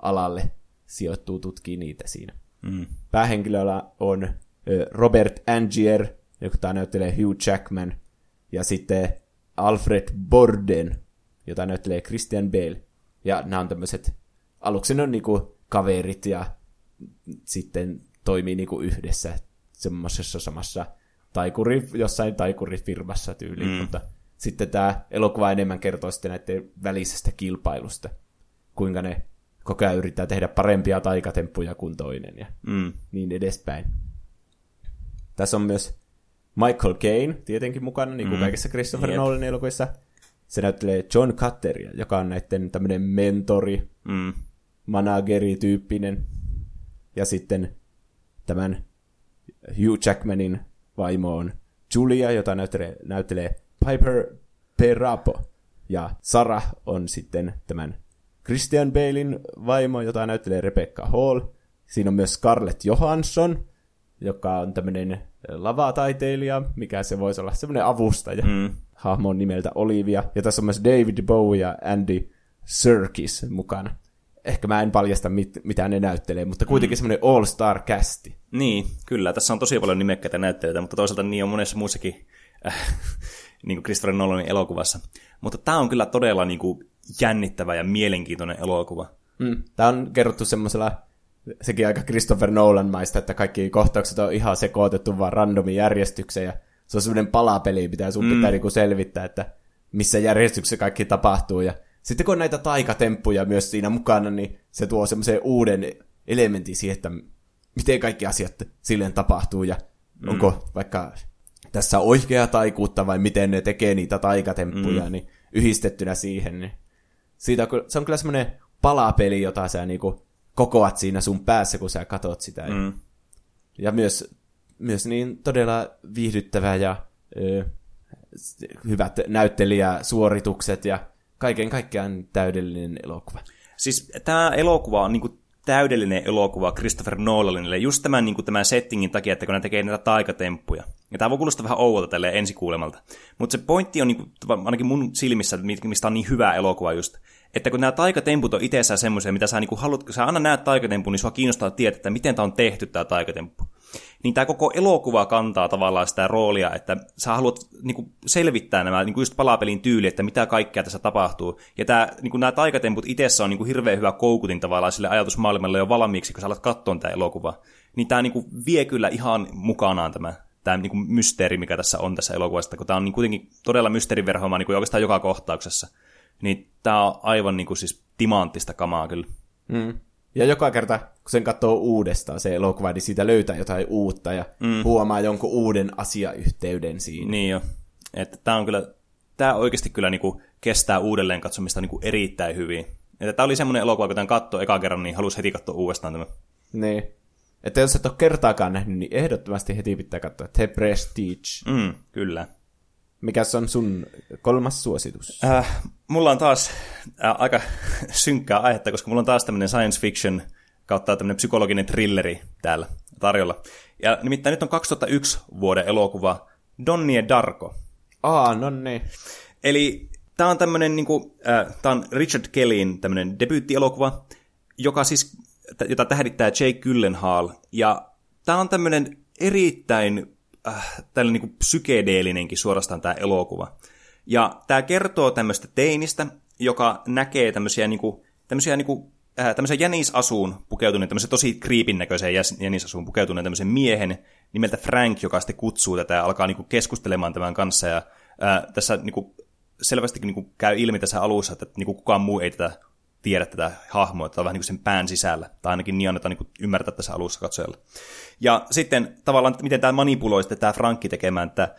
alalle sijoittuu tutkii niitä siinä. Mm. Päähenkilöllä on Robert Angier, joka näyttelee Hugh Jackman, ja sitten Alfred Borden, jota näyttelee Christian Bale. Ja nämä on tämmöiset, aluksi ne on niinku kaverit ja sitten toimii niinku yhdessä semmoisessa samassa taikuri, jossain taikurifirmassa tyyliin, mm. mutta sitten tämä elokuva enemmän kertoo sitten näiden välisestä kilpailusta, kuinka ne koko ajan yrittää tehdä parempia taikatemppuja kuin toinen ja mm. niin edespäin. Tässä on myös Michael Caine tietenkin mukana, niin kuin mm. kaikissa Christopher yep. Nolan elokuvissa. Se näyttelee John Cutteria, joka on näiden tämmöinen mentori, mm. manageri-tyyppinen. Ja sitten tämän Hugh Jackmanin vaimo on Julia, jota näyttelee, näyttelee Piper Perapo. Ja Sarah on sitten tämän Christian Balein vaimo, jota näyttelee Rebecca Hall. Siinä on myös Scarlett Johansson, joka on tämmöinen lavataiteilija, mikä se voisi olla semmoinen avustaja. Mm. Hahmon nimeltä Olivia. Ja tässä on myös David Bowie ja Andy Serkis mukana. Ehkä mä en paljasta, mit, mitä ne näyttelee, mutta kuitenkin mm. semmoinen all-star-kästi. Niin, kyllä. Tässä on tosi paljon nimekkäitä näyttelijöitä, mutta toisaalta niin on monessa muussakin äh, niin kuin Christopher Nolanin elokuvassa. Mutta tämä on kyllä todella niin kuin, jännittävä ja mielenkiintoinen elokuva. Mm. Tämä on kerrottu semmoisella, sekin aika Christopher Nolan-maista, että kaikki kohtaukset on ihan sekoitettu vaan randomin järjestykseen, ja se on semmoinen palapeli, mitä sun mm. pitää niinku selvittää, että missä järjestyksessä kaikki tapahtuu, ja sitten kun on näitä taikatemppuja myös siinä mukana, niin se tuo semmoisen uuden elementin siihen, että miten kaikki asiat silleen tapahtuu, ja mm. onko vaikka tässä oikea taikuutta vai miten ne tekee niitä taikatemppuja, mm. niin yhdistettynä siihen, niin siitä, se on kyllä semmoinen palapeli, jota sä niinku kokoat siinä sun päässä, kun sä katot sitä. Mm. Ja myös, myös niin todella viihdyttävä ja ö, hyvät näyttelijäsuoritukset ja kaiken kaikkiaan täydellinen elokuva. Siis tämä elokuva on niinku täydellinen elokuva Christopher Nolanille just tämän, niin kuin tämän settingin takia, että kun ne tekee näitä taikatemppuja. Ja tämä voi kuulostaa vähän ouvolta tälle ensikuulemalta. Mutta se pointti on niin kuin, ainakin mun silmissä, mistä on niin hyvä elokuva just, että kun nämä taikatemput on itsessään semmoisia, mitä sä, niin kuin haluat, kun sä aina näet taikatempun, niin sua kiinnostaa tietää, että miten tämä on tehty tämä taikatemppu niin tämä koko elokuva kantaa tavallaan sitä roolia, että sä haluat niin kuin, selvittää nämä niin kuin just palapelin tyyli, että mitä kaikkea tässä tapahtuu. Ja tämä, niin kuin, nämä taikatemput itsessä on niin kuin, hirveän hyvä koukutin tavallaan sille ajatusmaailmalle jo valmiiksi, kun sä alat katsoa tämä elokuva. niin tämä niinku vie kyllä ihan mukanaan tämä, tämä niinku mysteeri, mikä tässä on tässä elokuvassa, kun tämä on niin kuitenkin todella mysteeriverhoama niin oikeastaan joka kohtauksessa. Niin tämä on aivan niinku siis timanttista kamaa kyllä. Mm. Ja joka kerta, kun sen katsoo uudestaan se elokuva, niin siitä löytää jotain uutta ja mm. huomaa jonkun uuden asiayhteyden siinä. Niin jo. Että tämä on kyllä, tämä oikeasti kyllä niinku kestää uudelleen katsomista niinku erittäin hyvin. Että tämä oli semmoinen elokuva, kun tämän katsoi eka kerran, niin halusi heti katsoa uudestaan tämä. Niin. Että jos et ole kertaakaan nähnyt, niin ehdottomasti heti pitää katsoa The Prestige. Mm, kyllä. Mikäs on sun kolmas suositus? Äh, mulla on taas äh, aika synkkää aihetta, koska mulla on taas tämmöinen science fiction kautta tämmöinen psykologinen thrilleri täällä tarjolla. Ja nimittäin nyt on 2001 vuoden elokuva Donnie Darko. Aa, no niin. Eli tämä on tämmöinen, niin kuin, äh, tämä on Richard Kellyin tämmöinen debyyttielokuva, joka siis, jota tähdittää Jake Gyllenhaal. Ja tämä on tämmöinen erittäin äh, tällainen niin kuin psykedeelinenkin suorastaan tämä elokuva. Ja tämä kertoo tämmöistä teinistä, joka näkee tämmöisiä, niin kuin, tämmöisiä niin kuin, äh, tämmöisen jänisasuun pukeutuneen, tämmöisen tosi kriipin näköiseen jänisasuun pukeutuneen tämmöisen miehen nimeltä Frank, joka sitten kutsuu tätä ja alkaa kuin, keskustelemaan tämän kanssa. Ja äh, tässä niin kuin, selvästikin kuin, käy ilmi tässä alussa, että niin kuin, kukaan muu ei tätä tiedä tätä hahmoa, on vähän niin kuin sen pään sisällä, tai ainakin niin annetaan niin ymmärtää tässä alussa katsojalle. Ja sitten tavallaan, miten tämä manipuloi sitten tämä Frankki tekemään että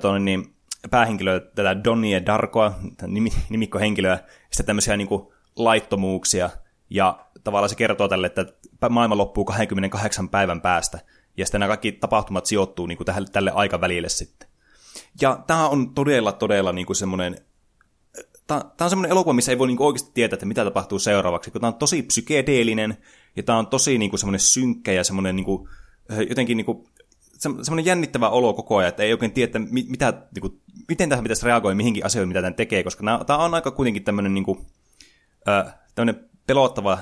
tuonne, niin, päähenkilöä, tätä Donnie Darkoa, nimikkohenkilöä, sitten tämmöisiä niin kuin, laittomuuksia, ja tavallaan se kertoo tälle, että maailma loppuu 28 päivän päästä, ja sitten nämä kaikki tapahtumat sijoittuu niin kuin tälle, tälle aikavälille sitten. Ja tämä on todella, todella niin kuin semmoinen tämä on semmoinen elokuva, missä ei voi niinku oikeasti tietää, että mitä tapahtuu seuraavaksi, kun tämä on tosi psykedeellinen, ja tämä on tosi niinku semmoinen synkkä ja semmoinen niinku, jotenkin niinku, semmoinen jännittävä olo koko ajan, että ei oikein tiedä, mitä, niinku, miten tähän pitäisi reagoida mihinkin asioihin, mitä tämän tekee, koska tämä on aika kuitenkin tämmöinen niinku, tämmöinen pelottava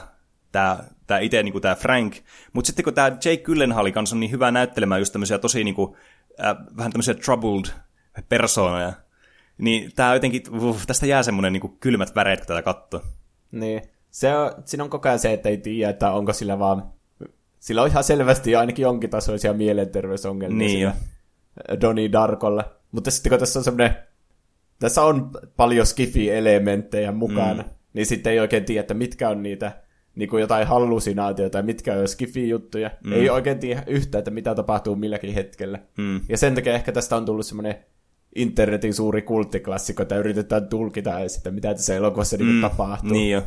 tämä, tämä itse niin tämä Frank, mutta sitten kun tämä Jake Gyllenhaal kanssa on niin hyvä näyttelemään just tämmöisiä tosi niin kuin, äh, vähän tämmöisiä troubled persoonoja, niin tää jotenkin, uh, tästä jää semmoinen niin kylmät väreet, kun tätä katsoo. Niin. Se on, siinä on koko ajan se, että ei tiedä, että onko sillä vaan... Sillä on ihan selvästi ainakin jonkin tasoisia mielenterveysongelmia niin jo. Donnie Darkolla. Mutta sitten kun tässä on semmoinen... Tässä on paljon skifi-elementtejä mukana, mm. niin sitten ei oikein tiedä, että mitkä on niitä niin kuin jotain hallusinaatioita ja mitkä on skifi-juttuja. Mm. Ei oikein tiedä yhtä, että mitä tapahtuu milläkin hetkellä. Mm. Ja sen takia ehkä tästä on tullut semmoinen internetin suuri kulttiklassikko, että yritetään tulkita ja sitten mitä tässä elokuvassa niinku mm, niin tapahtuu. Niin jo.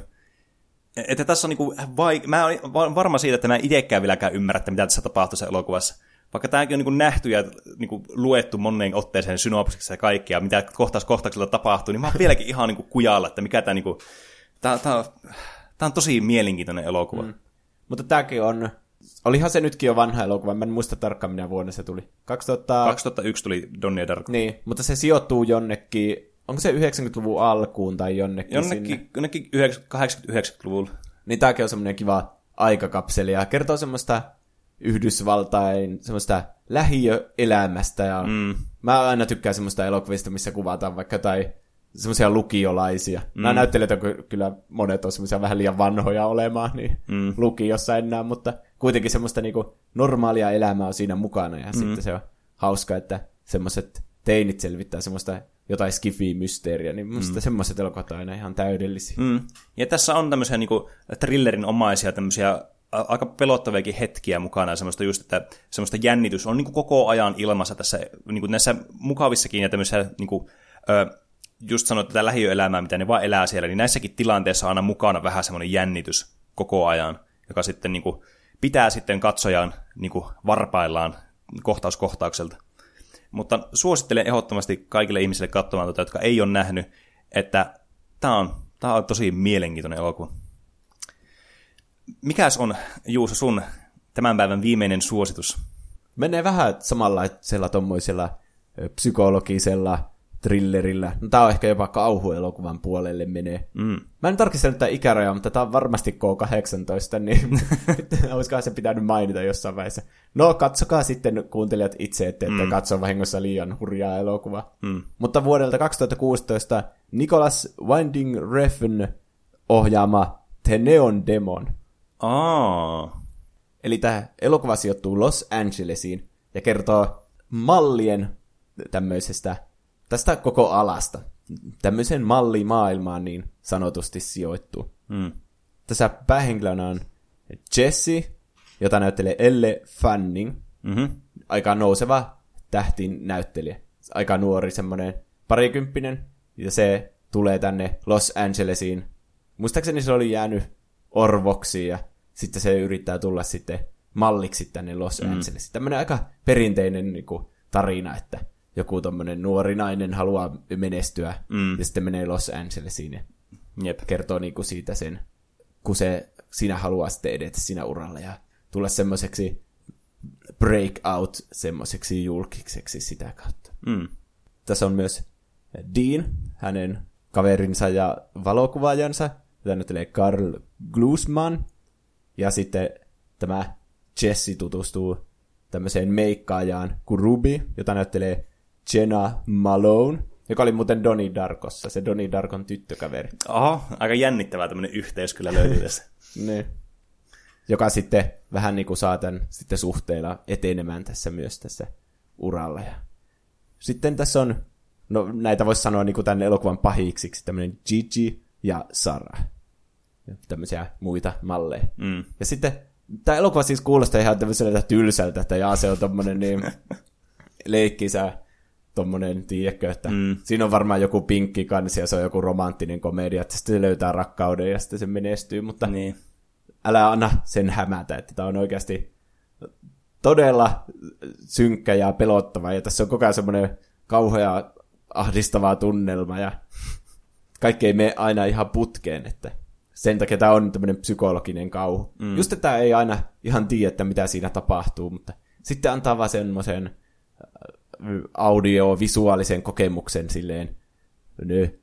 Että tässä on niinku vaik- mä olen varma siitä, että mä en itsekään vieläkään ymmärrä, että mitä tässä tapahtuu tässä elokuvassa. Vaikka tämäkin on niinku nähty ja niinku luettu moneen otteeseen synopsiksi ja kaikkea, mitä kohtaus kohtaukselta tapahtuu, niin mä oon vieläkin ihan niinku kujalla, että mikä tämä niinku... Tää, tää, tää on tosi mielenkiintoinen elokuva. Mm. Mutta tämäkin on Olihan se nytkin jo vanha elokuva, mä en muista tarkkaan minä vuonna se tuli. 2000... 2001 tuli Donnie Darko. Niin, mutta se sijoittuu jonnekin, onko se 90-luvun alkuun tai jonnekin Jonnekin, sinne? jonnekin 80-90-luvulla. Niin tämäkin on semmoinen kiva aikakapseli ja kertoo semmoista Yhdysvaltain semmoista lähiöelämästä ja mm. mä aina tykkään semmoista elokuvista, missä kuvataan vaikka tai semmoisia lukiolaisia. Mm. Nämä näyttelijät on kyllä monet on semmoisia vähän liian vanhoja olemaan, niin mm. lukiossa enää, mutta kuitenkin semmoista niinku normaalia elämää on siinä mukana ja mm. sitten se on hauska, että semmoiset teinit selvittää semmoista jotain skifi-mysteeriä, niin musta mm. semmoiset elokuvat on aina ihan täydellisiä. Mm. Ja tässä on tämmöisiä niinku thrillerin omaisia tämmöisiä aika pelottaviakin hetkiä mukana, semmoista just, että semmoista jännitys on niinku koko ajan ilmassa tässä, niinku näissä mukavissakin ja tämmöisissä niinku, ö, just sanoit tätä lähiöelämää, mitä ne vaan elää siellä, niin näissäkin tilanteissa on aina mukana vähän semmoinen jännitys koko ajan, joka sitten niin kuin, pitää sitten katsojan niin kuin, varpaillaan kohtaus kohtaukselta. Mutta suosittelen ehdottomasti kaikille ihmisille katsomaan tuota, jotka ei ole nähnyt, että tämä on, tämä on tosi mielenkiintoinen elokuva. Mikäs on, Juuso, sun tämän päivän viimeinen suositus? Menee vähän samalla tommoisella psykologisella thrillerillä. No, tää on ehkä jopa kauhuelokuvan puolelle menee. Mm. Mä en tarkistanut tätä ikärajaa, mutta tää on varmasti K18, niin olisikohan se pitänyt mainita jossain vaiheessa. No, katsokaa sitten kuuntelijat itse, että ette mm. katso vahingossa liian hurjaa elokuvaa. Mm. Mutta vuodelta 2016 Nicholas Winding Refn ohjaama The Neon Demon. Aa. Eli tämä elokuva sijoittuu Los Angelesiin ja kertoo mallien tämmöisestä, tästä koko alasta. Tämmöisen mallimaailmaan niin sanotusti sijoittuu. Mm. Tässä päähenkilönä on Jesse, jota näyttelee Elle Fanning, Mm-hmm. aika nouseva tähtin näyttelijä. Aika nuori semmoinen parikymppinen, ja se tulee tänne Los Angelesiin. Muistaakseni se oli jäänyt orvoksi, ja sitten se yrittää tulla sitten malliksi tänne Los mm. Angelesiin. Tämmöinen aika perinteinen niin kuin, tarina, että joku tommonen nuori nainen haluaa menestyä, Mm. ja sitten menee Los Angelesiin, ja Jep. kertoo niinku siitä sen, kun se, sinä haluaa sitten edetä siinä uralla ja tulla semmoiseksi breakout semmoiseksi julkiseksi sitä kautta. Mm. Tässä on myös Dean, hänen kaverinsa ja valokuvaajansa, jota näyttelee Carl Glusman. Ja sitten tämä Jesse tutustuu tämmöiseen meikkaajaan kuin Ruby, jota näyttelee Jenna Malone, joka oli muuten Donnie Darkossa, se Donnie Darkon tyttökaveri. Oho, aika jännittävää tämmöinen yhteys kyllä löytyy tässä. Niin. Joka sitten vähän niin kuin saa tämän sitten suhteella etenemään tässä myös tässä uralla. Ja sitten tässä on, no näitä voisi sanoa niin kuin tämän elokuvan pahiksiksi, tämmöinen Gigi ja Sara. Ja tämmöisiä muita malleja. Mm. Ja sitten tämä elokuva siis kuulostaa ihan tämmöiseltä tylsältä, että jaa se on tommonen niin leikkisä tommonen, tiedätkö, että Mm. siinä on varmaan joku pinkki kansi ja se on joku romanttinen komedia, että sitten se löytää rakkauden ja sitten se menestyy, mutta Niin. älä anna sen hämätä, että tämä on oikeasti todella synkkä ja pelottava, ja tässä on koko ajan semmoinen kauhea ahdistava tunnelma, ja kaikki ei mene aina ihan putkeen, että sen takia tämä on tämmöinen psykologinen kauhu. Mm. Just, että ei aina ihan tiedä, että mitä siinä tapahtuu, mutta sitten antaa vaan semmoisen audiovisuaalisen kokemuksen silleen,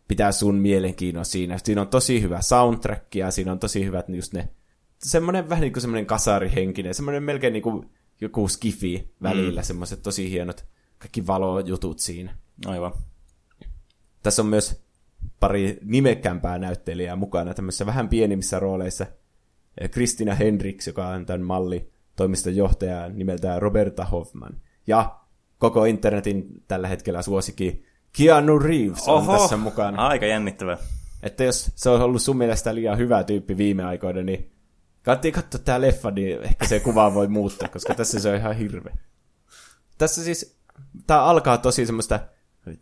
pitää sun mielenkiinnon siinä. Siinä on tosi hyvä soundtrack ja siinä on tosi hyvät just ne, semmoinen vähän niin kuin semmoinen kasarihenkinen, semmoinen melkein niin kuin joku skifi välillä, mm. semmoiset tosi hienot kaikki valojutut siinä. Aivan. Tässä on myös pari nimekkämpää näyttelijää mukana tämmöisissä vähän pienimmissä rooleissa. Kristina Hendricks, joka on tämän malli toimiston johtaja nimeltään Roberta Hoffman. Ja koko internetin tällä hetkellä suosikki Keanu Reeves on Oho, tässä mukana. aika jännittävää. Että jos se on ollut sun mielestä liian hyvä tyyppi viime aikoina, niin kannattaa katsoa tää leffa, niin ehkä se kuva voi muuttaa, koska tässä se on ihan hirveä. Tässä siis, tää alkaa tosi semmoista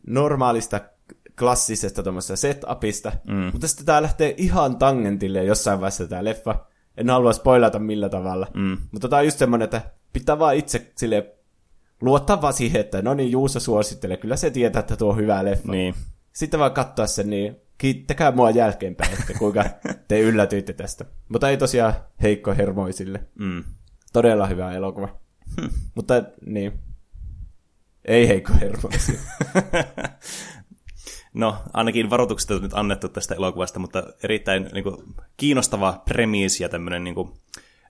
normaalista, klassisesta tuommoista setupista, mm. mutta sitten tää lähtee ihan tangentille jossain vaiheessa tää leffa. En halua spoilata millä tavalla, Mm. mutta tää on just semmoinen, että pitää vaan itse sille luottaa vaan siihen, että no niin, Juuso suosittelee, kyllä se tietää, että tuo on hyvä leffa. Niin. Sitten vaan katsoa sen, niin kiittäkää mua jälkeenpäin, että kuinka te yllätyitte tästä. Mutta ei tosiaan heikko hermoisille. Mm. Todella hyvä elokuva. Mutta niin, ei heikko hermoisille. No, ainakin varoitukset on nyt annettu tästä elokuvasta, mutta erittäin niin kuin, kiinnostava premiisi ja tämmöinen, niin kuin,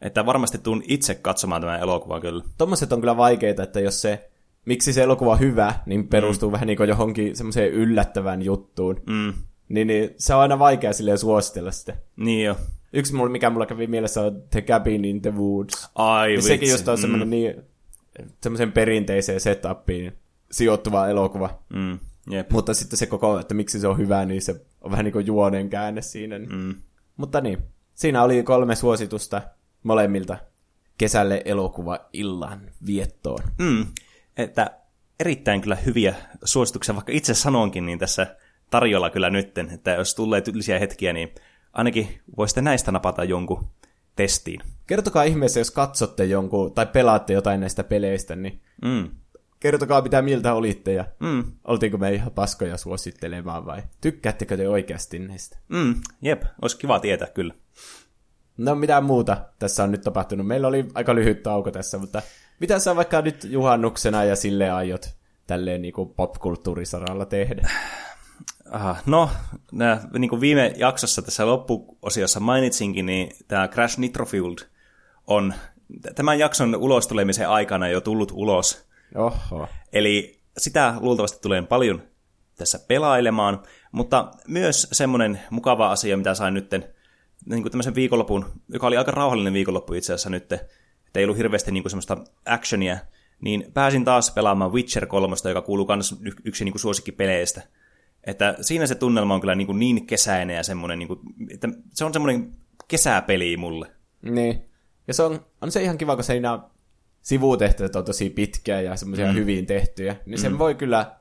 että varmasti tuun itse katsomaan tämän elokuvan kyllä. Tommoset on kyllä vaikeita, että jos se, miksi se elokuva on hyvä, niin perustuu mm. vähän niin kuin johonkin semmoiseen yllättävään juttuun. Mm. Niin, niin se on aina vaikea silleen suositella sitä. Niin jo. Yksi mulla, mikä mulla kävi mielessä on The Cabin in the Woods. Ai Ja vitsi. sekin just on semmoinen mm. niin, semmoisen perinteiseen setupiin sijoittuva elokuva. Mm. Jep. Mutta sitten se koko, että miksi se on hyvä, niin se on vähän niin kuin juonen käänne siinä. Mm. Mutta niin, siinä oli kolme suositusta molemmilta kesälle elokuva illan viettoon. Mm. Että erittäin kyllä hyviä suosituksia, vaikka itse sanonkin, niin tässä tarjolla kyllä nytten, että jos tulee tylsiä hetkiä, niin ainakin voisitte näistä napata jonkun testiin. Kertokaa ihmeessä, jos katsotte jonkun tai pelaatte jotain näistä peleistä, niin Mm. kertokaa mitä mieltä olitte ja Mm. oltiinko me ihan paskoja suosittelemaan vai tykkäättekö te oikeasti niistä? Mm. Jep, olisi kiva tietää kyllä. No mitä muuta tässä on nyt tapahtunut? Meillä oli aika lyhyt tauko tässä, mutta mitä sä vaikka nyt juhannuksena ja sille aiot tälleen niin kuin popkulttuurisaralla tehdä? Aha, no, nää, niin kuin viime jaksossa tässä loppuosiossa mainitsinkin, niin tämä Crash Nitro Fueled on tämän jakson ulos tulemisen aikana jo tullut ulos. Oho. Eli sitä luultavasti tulee paljon tässä pelailemaan, mutta myös semmoinen mukava asia, mitä sain nytten niin kuin tämmöisen viikonlopun, joka oli aika rauhallinen viikonloppu itse asiassa nyt että ei ollut hirveästi niinku semmoista actionia, niin pääsin taas pelaamaan Witcher 3, joka kuuluu myös yksi niinku suosikkipeleistä. Että siinä se tunnelma on kyllä niin, kuin niin kesäinen ja semmoinen, niin kuin, että se on semmoinen kesäpeli mulle. Niin. Ja se on, on se ihan kiva, kun siinä sivutehtävät on tosi pitkiä ja semmoisia mm. hyvin tehtyjä. Niin sen mm. voi kyllä,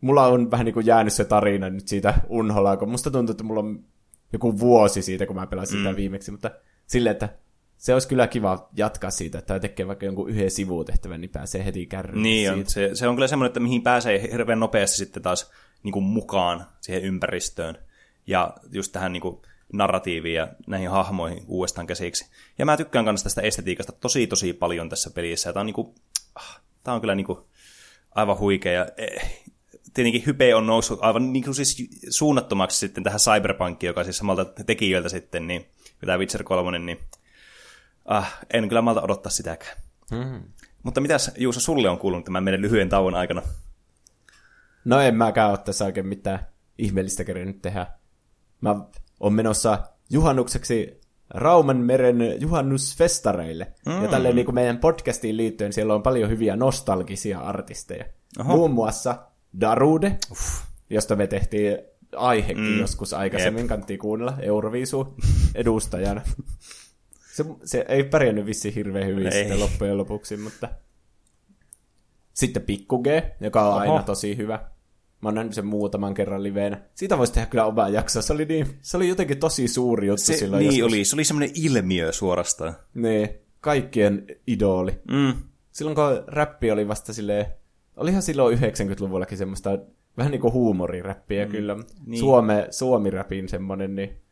mulla on vähän niin kuin jäänyt se tarina nyt siitä unholla, kun musta tuntuu, että mulla on joku vuosi siitä, kun mä pelasin mm. sitä viimeksi, mutta silleen, että se olisi kyllä kiva jatkaa siitä, että tekee vaikka jonkun yhden sivutehtävän, niin pääsee heti kärryyn. Niin on, se, se on kyllä semmoinen, että mihin pääsee hirveän nopeasti sitten taas niin kuin mukaan siihen ympäristöön ja just tähän niin kuin narratiiviin ja näihin hahmoihin uudestaan käsiksi. Ja mä tykkään myös tästä estetiikasta tosi tosi paljon tässä pelissä. Ja tää on, niin kuin, ah, tää on kyllä niin kuin aivan huikea. Ja, eh, tietenkin hype on noussut aivan niin kuin siis suunnattomaksi sitten tähän Cyberpunkiin, joka siis samalta tekijöiltä sitten, niin tämä Witcher 3, niin ah, en kyllä malta odottaa sitäkään. Mm. Mutta mitäs Juuso sulle on kuulunut tämän meidän lyhyen tauon aikana? No en mäkään ole tässä oikein mitään ihmeellistä nyt tehdä. Mä oon menossa juhannukseksi Rauman meren juhannusfestareille. Mm. Ja tälleen niin kuin meidän podcastiin liittyen siellä on paljon hyviä nostalgisia artisteja. Oho. Muun muassa Darude, Uff. josta me tehtiin aihekin mm. joskus aikaisemmin, Jep. kannattiin kuunnella Euroviisu edustajana. Se, se ei pärjännyt vissi hirveän hyvin ei. sitten loppujen lopuksi, mutta... Sitten Pikku G, joka on Oho. aina tosi hyvä. Mä oon nähnyt sen muutaman kerran liveenä. Siitä voisi tehdä kyllä oma jakso. Se oli, niin, se oli jotenkin tosi suuri juttu se, silloin. Niin joskus. oli, se oli semmoinen ilmiö suorastaan. Niin, kaikkien idoli. Mm. Silloin kun räppi oli vasta silleen, olihan silloin 90-luvullakin semmoista vähän niin kuin huumoriräppiä mm. kyllä. Niin. Suome, suomi-räpin semmoinen, niin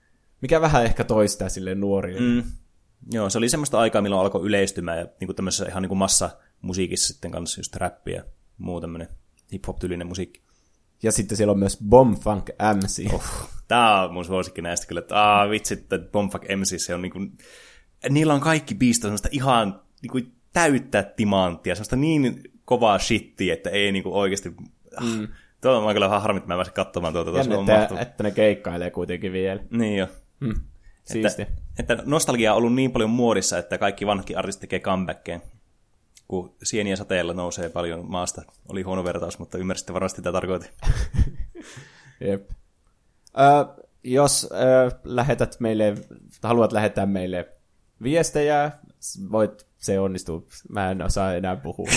mikä vähän ehkä toistaa sille nuorille. Mm. Joo, se oli semmoista aikaa, milloin alkoi yleistymään ja niin kuin tämmöisessä ihan niin kuin massa musiikissa sitten kanssa just räppiä ja muu tämmöinen hip-hop-tyylinen musiikki. Ja sitten siellä on myös Bombfunk MC. Oh, tää on mun suosikki näistä kyllä, että aah, vitsi, että Bombfunk MC, se on niinku, niillä on kaikki biistot semmoista ihan niinku täyttä timanttia, semmoista niin kovaa shittiä, että ei niinku oikeasti, mm. Tuo on kyllä vähän harmi, että mä pääsin katsomaan tuota. Jännä, että, että, että ne keikkailee kuitenkin vielä. Niin jo. Mm. Siisti. Että, että nostalgia on ollut niin paljon muodissa, että kaikki vanhatkin artistit tekee comebackkeen kun sieniä sateella nousee paljon maasta. Oli huono vertaus, mutta ymmärsitte varmasti mitä tarkoitin. Jep. Ö, jos ö, lähetät meille, haluat lähettää meille viestejä, voit, se onnistuu. Mä en osaa enää puhua.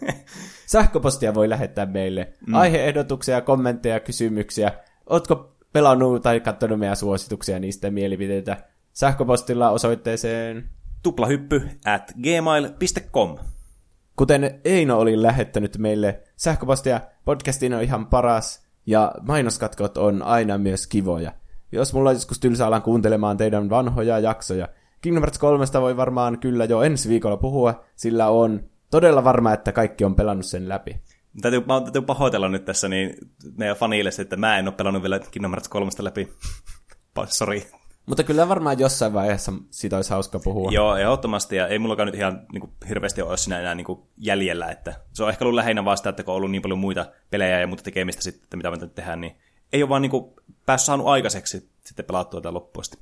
Sähköpostia voi lähettää meille. Mm. Aiheehdotuksia, kommentteja, kysymyksiä. Ootko pelannut tai katsonut meidän suosituksia niistä mielipiteitä sähköpostilla osoitteeseen tuplahyppy at gmail.com. Kuten Eino oli lähettänyt meille sähköpostia, podcastin on ihan paras ja mainoskatkot on aina myös kivoja. Jos mulla joskus tylsä alan kuuntelemaan teidän vanhoja jaksoja, Kingdom Hearts 3 voi varmaan kyllä jo ensi viikolla puhua, sillä on todella varma, että kaikki on pelannut sen läpi. Täytyy, mä täytyy pahoitella nyt tässä niin meidän fanille, että mä en ole pelannut vielä Kingdom Hearts 3 läpi. Sori. Mutta kyllä varmaan jossain vaiheessa siitä olisi hauska puhua. Joo, ehdottomasti. Ja ei mullakaan nyt ihan niin kuin, hirveästi ole siinä enää niin kuin, jäljellä. Että se on ehkä ollut lähinnä vasta, että kun on ollut niin paljon muita pelejä ja muuta tekemistä sitten, että mitä me nyt tehdään, niin ei ole vaan niin kuin, päässyt saanut aikaiseksi sitten pelattua tätä loppuasti.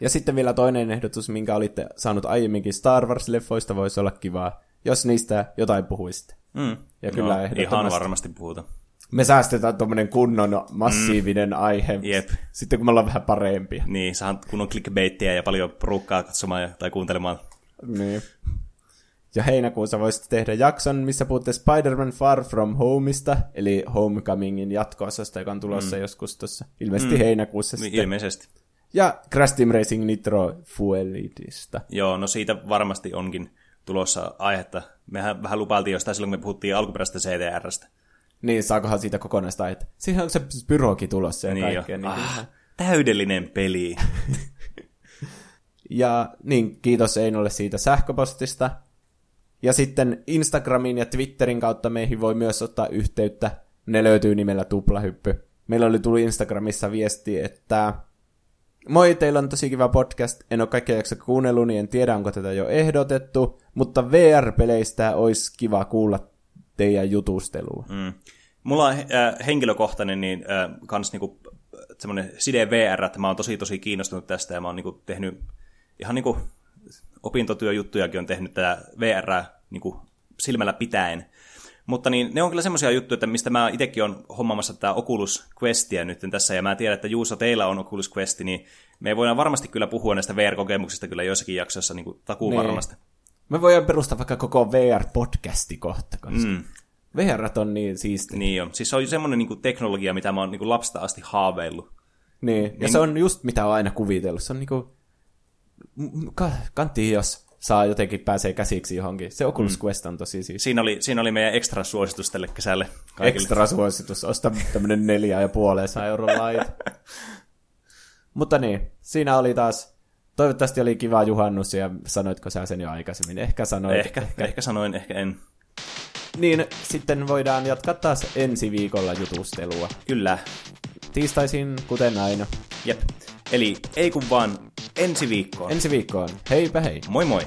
Ja sitten vielä toinen ehdotus, minkä olitte saanut aiemminkin Star Wars-leffoista, voisi olla kivaa, jos niistä jotain puhuisitte. Mm. Ja kyllä no, ihan varmasti puhutaan me säästetään tuommoinen kunnon massiivinen mm. aihe, Jep. sitten kun me ollaan vähän parempia. Niin, saa kunnon clickbaittiä ja paljon porukkaa katsomaan tai kuuntelemaan. Niin. Ja heinäkuussa voisit tehdä jakson, missä puhutte Spider-Man Far From Homeista, eli Homecomingin jatkoosasta, joka on tulossa mm. joskus tuossa, ilmeisesti mm. heinäkuussa niin, sitten. Ilmeisesti. Ja Crash Team Racing Nitro Fuelitista. Joo, no siitä varmasti onkin tulossa aihetta. Mehän vähän lupailtiin jostain silloin, kun me puhuttiin alkuperäisestä CTRstä. Niin, saakohan siitä kokonaista, että siihen on se pyroki tulossa ja niin kaikkea. Niin ah, täydellinen peli. ja niin, kiitos Einolle siitä sähköpostista. Ja sitten Instagramin ja Twitterin kautta meihin voi myös ottaa yhteyttä. Ne löytyy nimellä Tuplahyppy. Meillä oli tullut Instagramissa viesti, että Moi, teillä on tosi kiva podcast. En ole kaikkea jaksa kuunnellut, niin en tiedä, onko tätä jo ehdotettu. Mutta VR-peleistä olisi kiva kuulla teidän jutustelua. Mm. Mulla on äh, henkilökohtainen niin, äh, kans niinku, semmoinen side VR, että mä oon tosi tosi kiinnostunut tästä ja mä oon niinku, tehnyt ihan niinku, opintotyöjuttujakin on tehnyt tätä VR niin kuin silmällä pitäen. Mutta niin, ne on kyllä semmoisia juttuja, että mistä mä itsekin on hommamassa tätä Oculus Questia nyt tässä, ja mä tiedän, että Juuso, teillä on Oculus Questi, niin me voidaan varmasti kyllä puhua näistä VR-kokemuksista kyllä joissakin jaksoissa niin takuu varmasti. Niin. Me voidaan perustaa vaikka koko VR-podcasti kohta, koska mm. VR on niin siisti. Niin on. Siis se on semmoinen niin kuin, teknologia, mitä mä oon niin lapsesta asti haaveillut. Niin, ja niin... se on just mitä on aina kuvitellut. Se on niin kuin, kantti, jos saa jotenkin pääsee käsiksi johonkin. Se Oculus mm. Quest on tosi siis. Siinä oli, siinä oli meidän ekstra suositus tälle kesälle kaikille. Ekstra suositus, osta tämmönen neljä ja puolensa euron lait. Mutta niin, siinä oli taas, toivottavasti oli kiva juhannus ja sanoitko sä sen jo aikaisemmin? Ehkä sanoin. Ehkä, ehkä, ehkä sanoin, ehkä en. Niin, sitten voidaan jatkaa taas ensi viikolla jutustelua. Kyllä. Tiistaisin, kuten aina. Jep. Eli ei kun vaan ensi viikkoon. Ensi viikkoon. Heipä hei. Moi moi.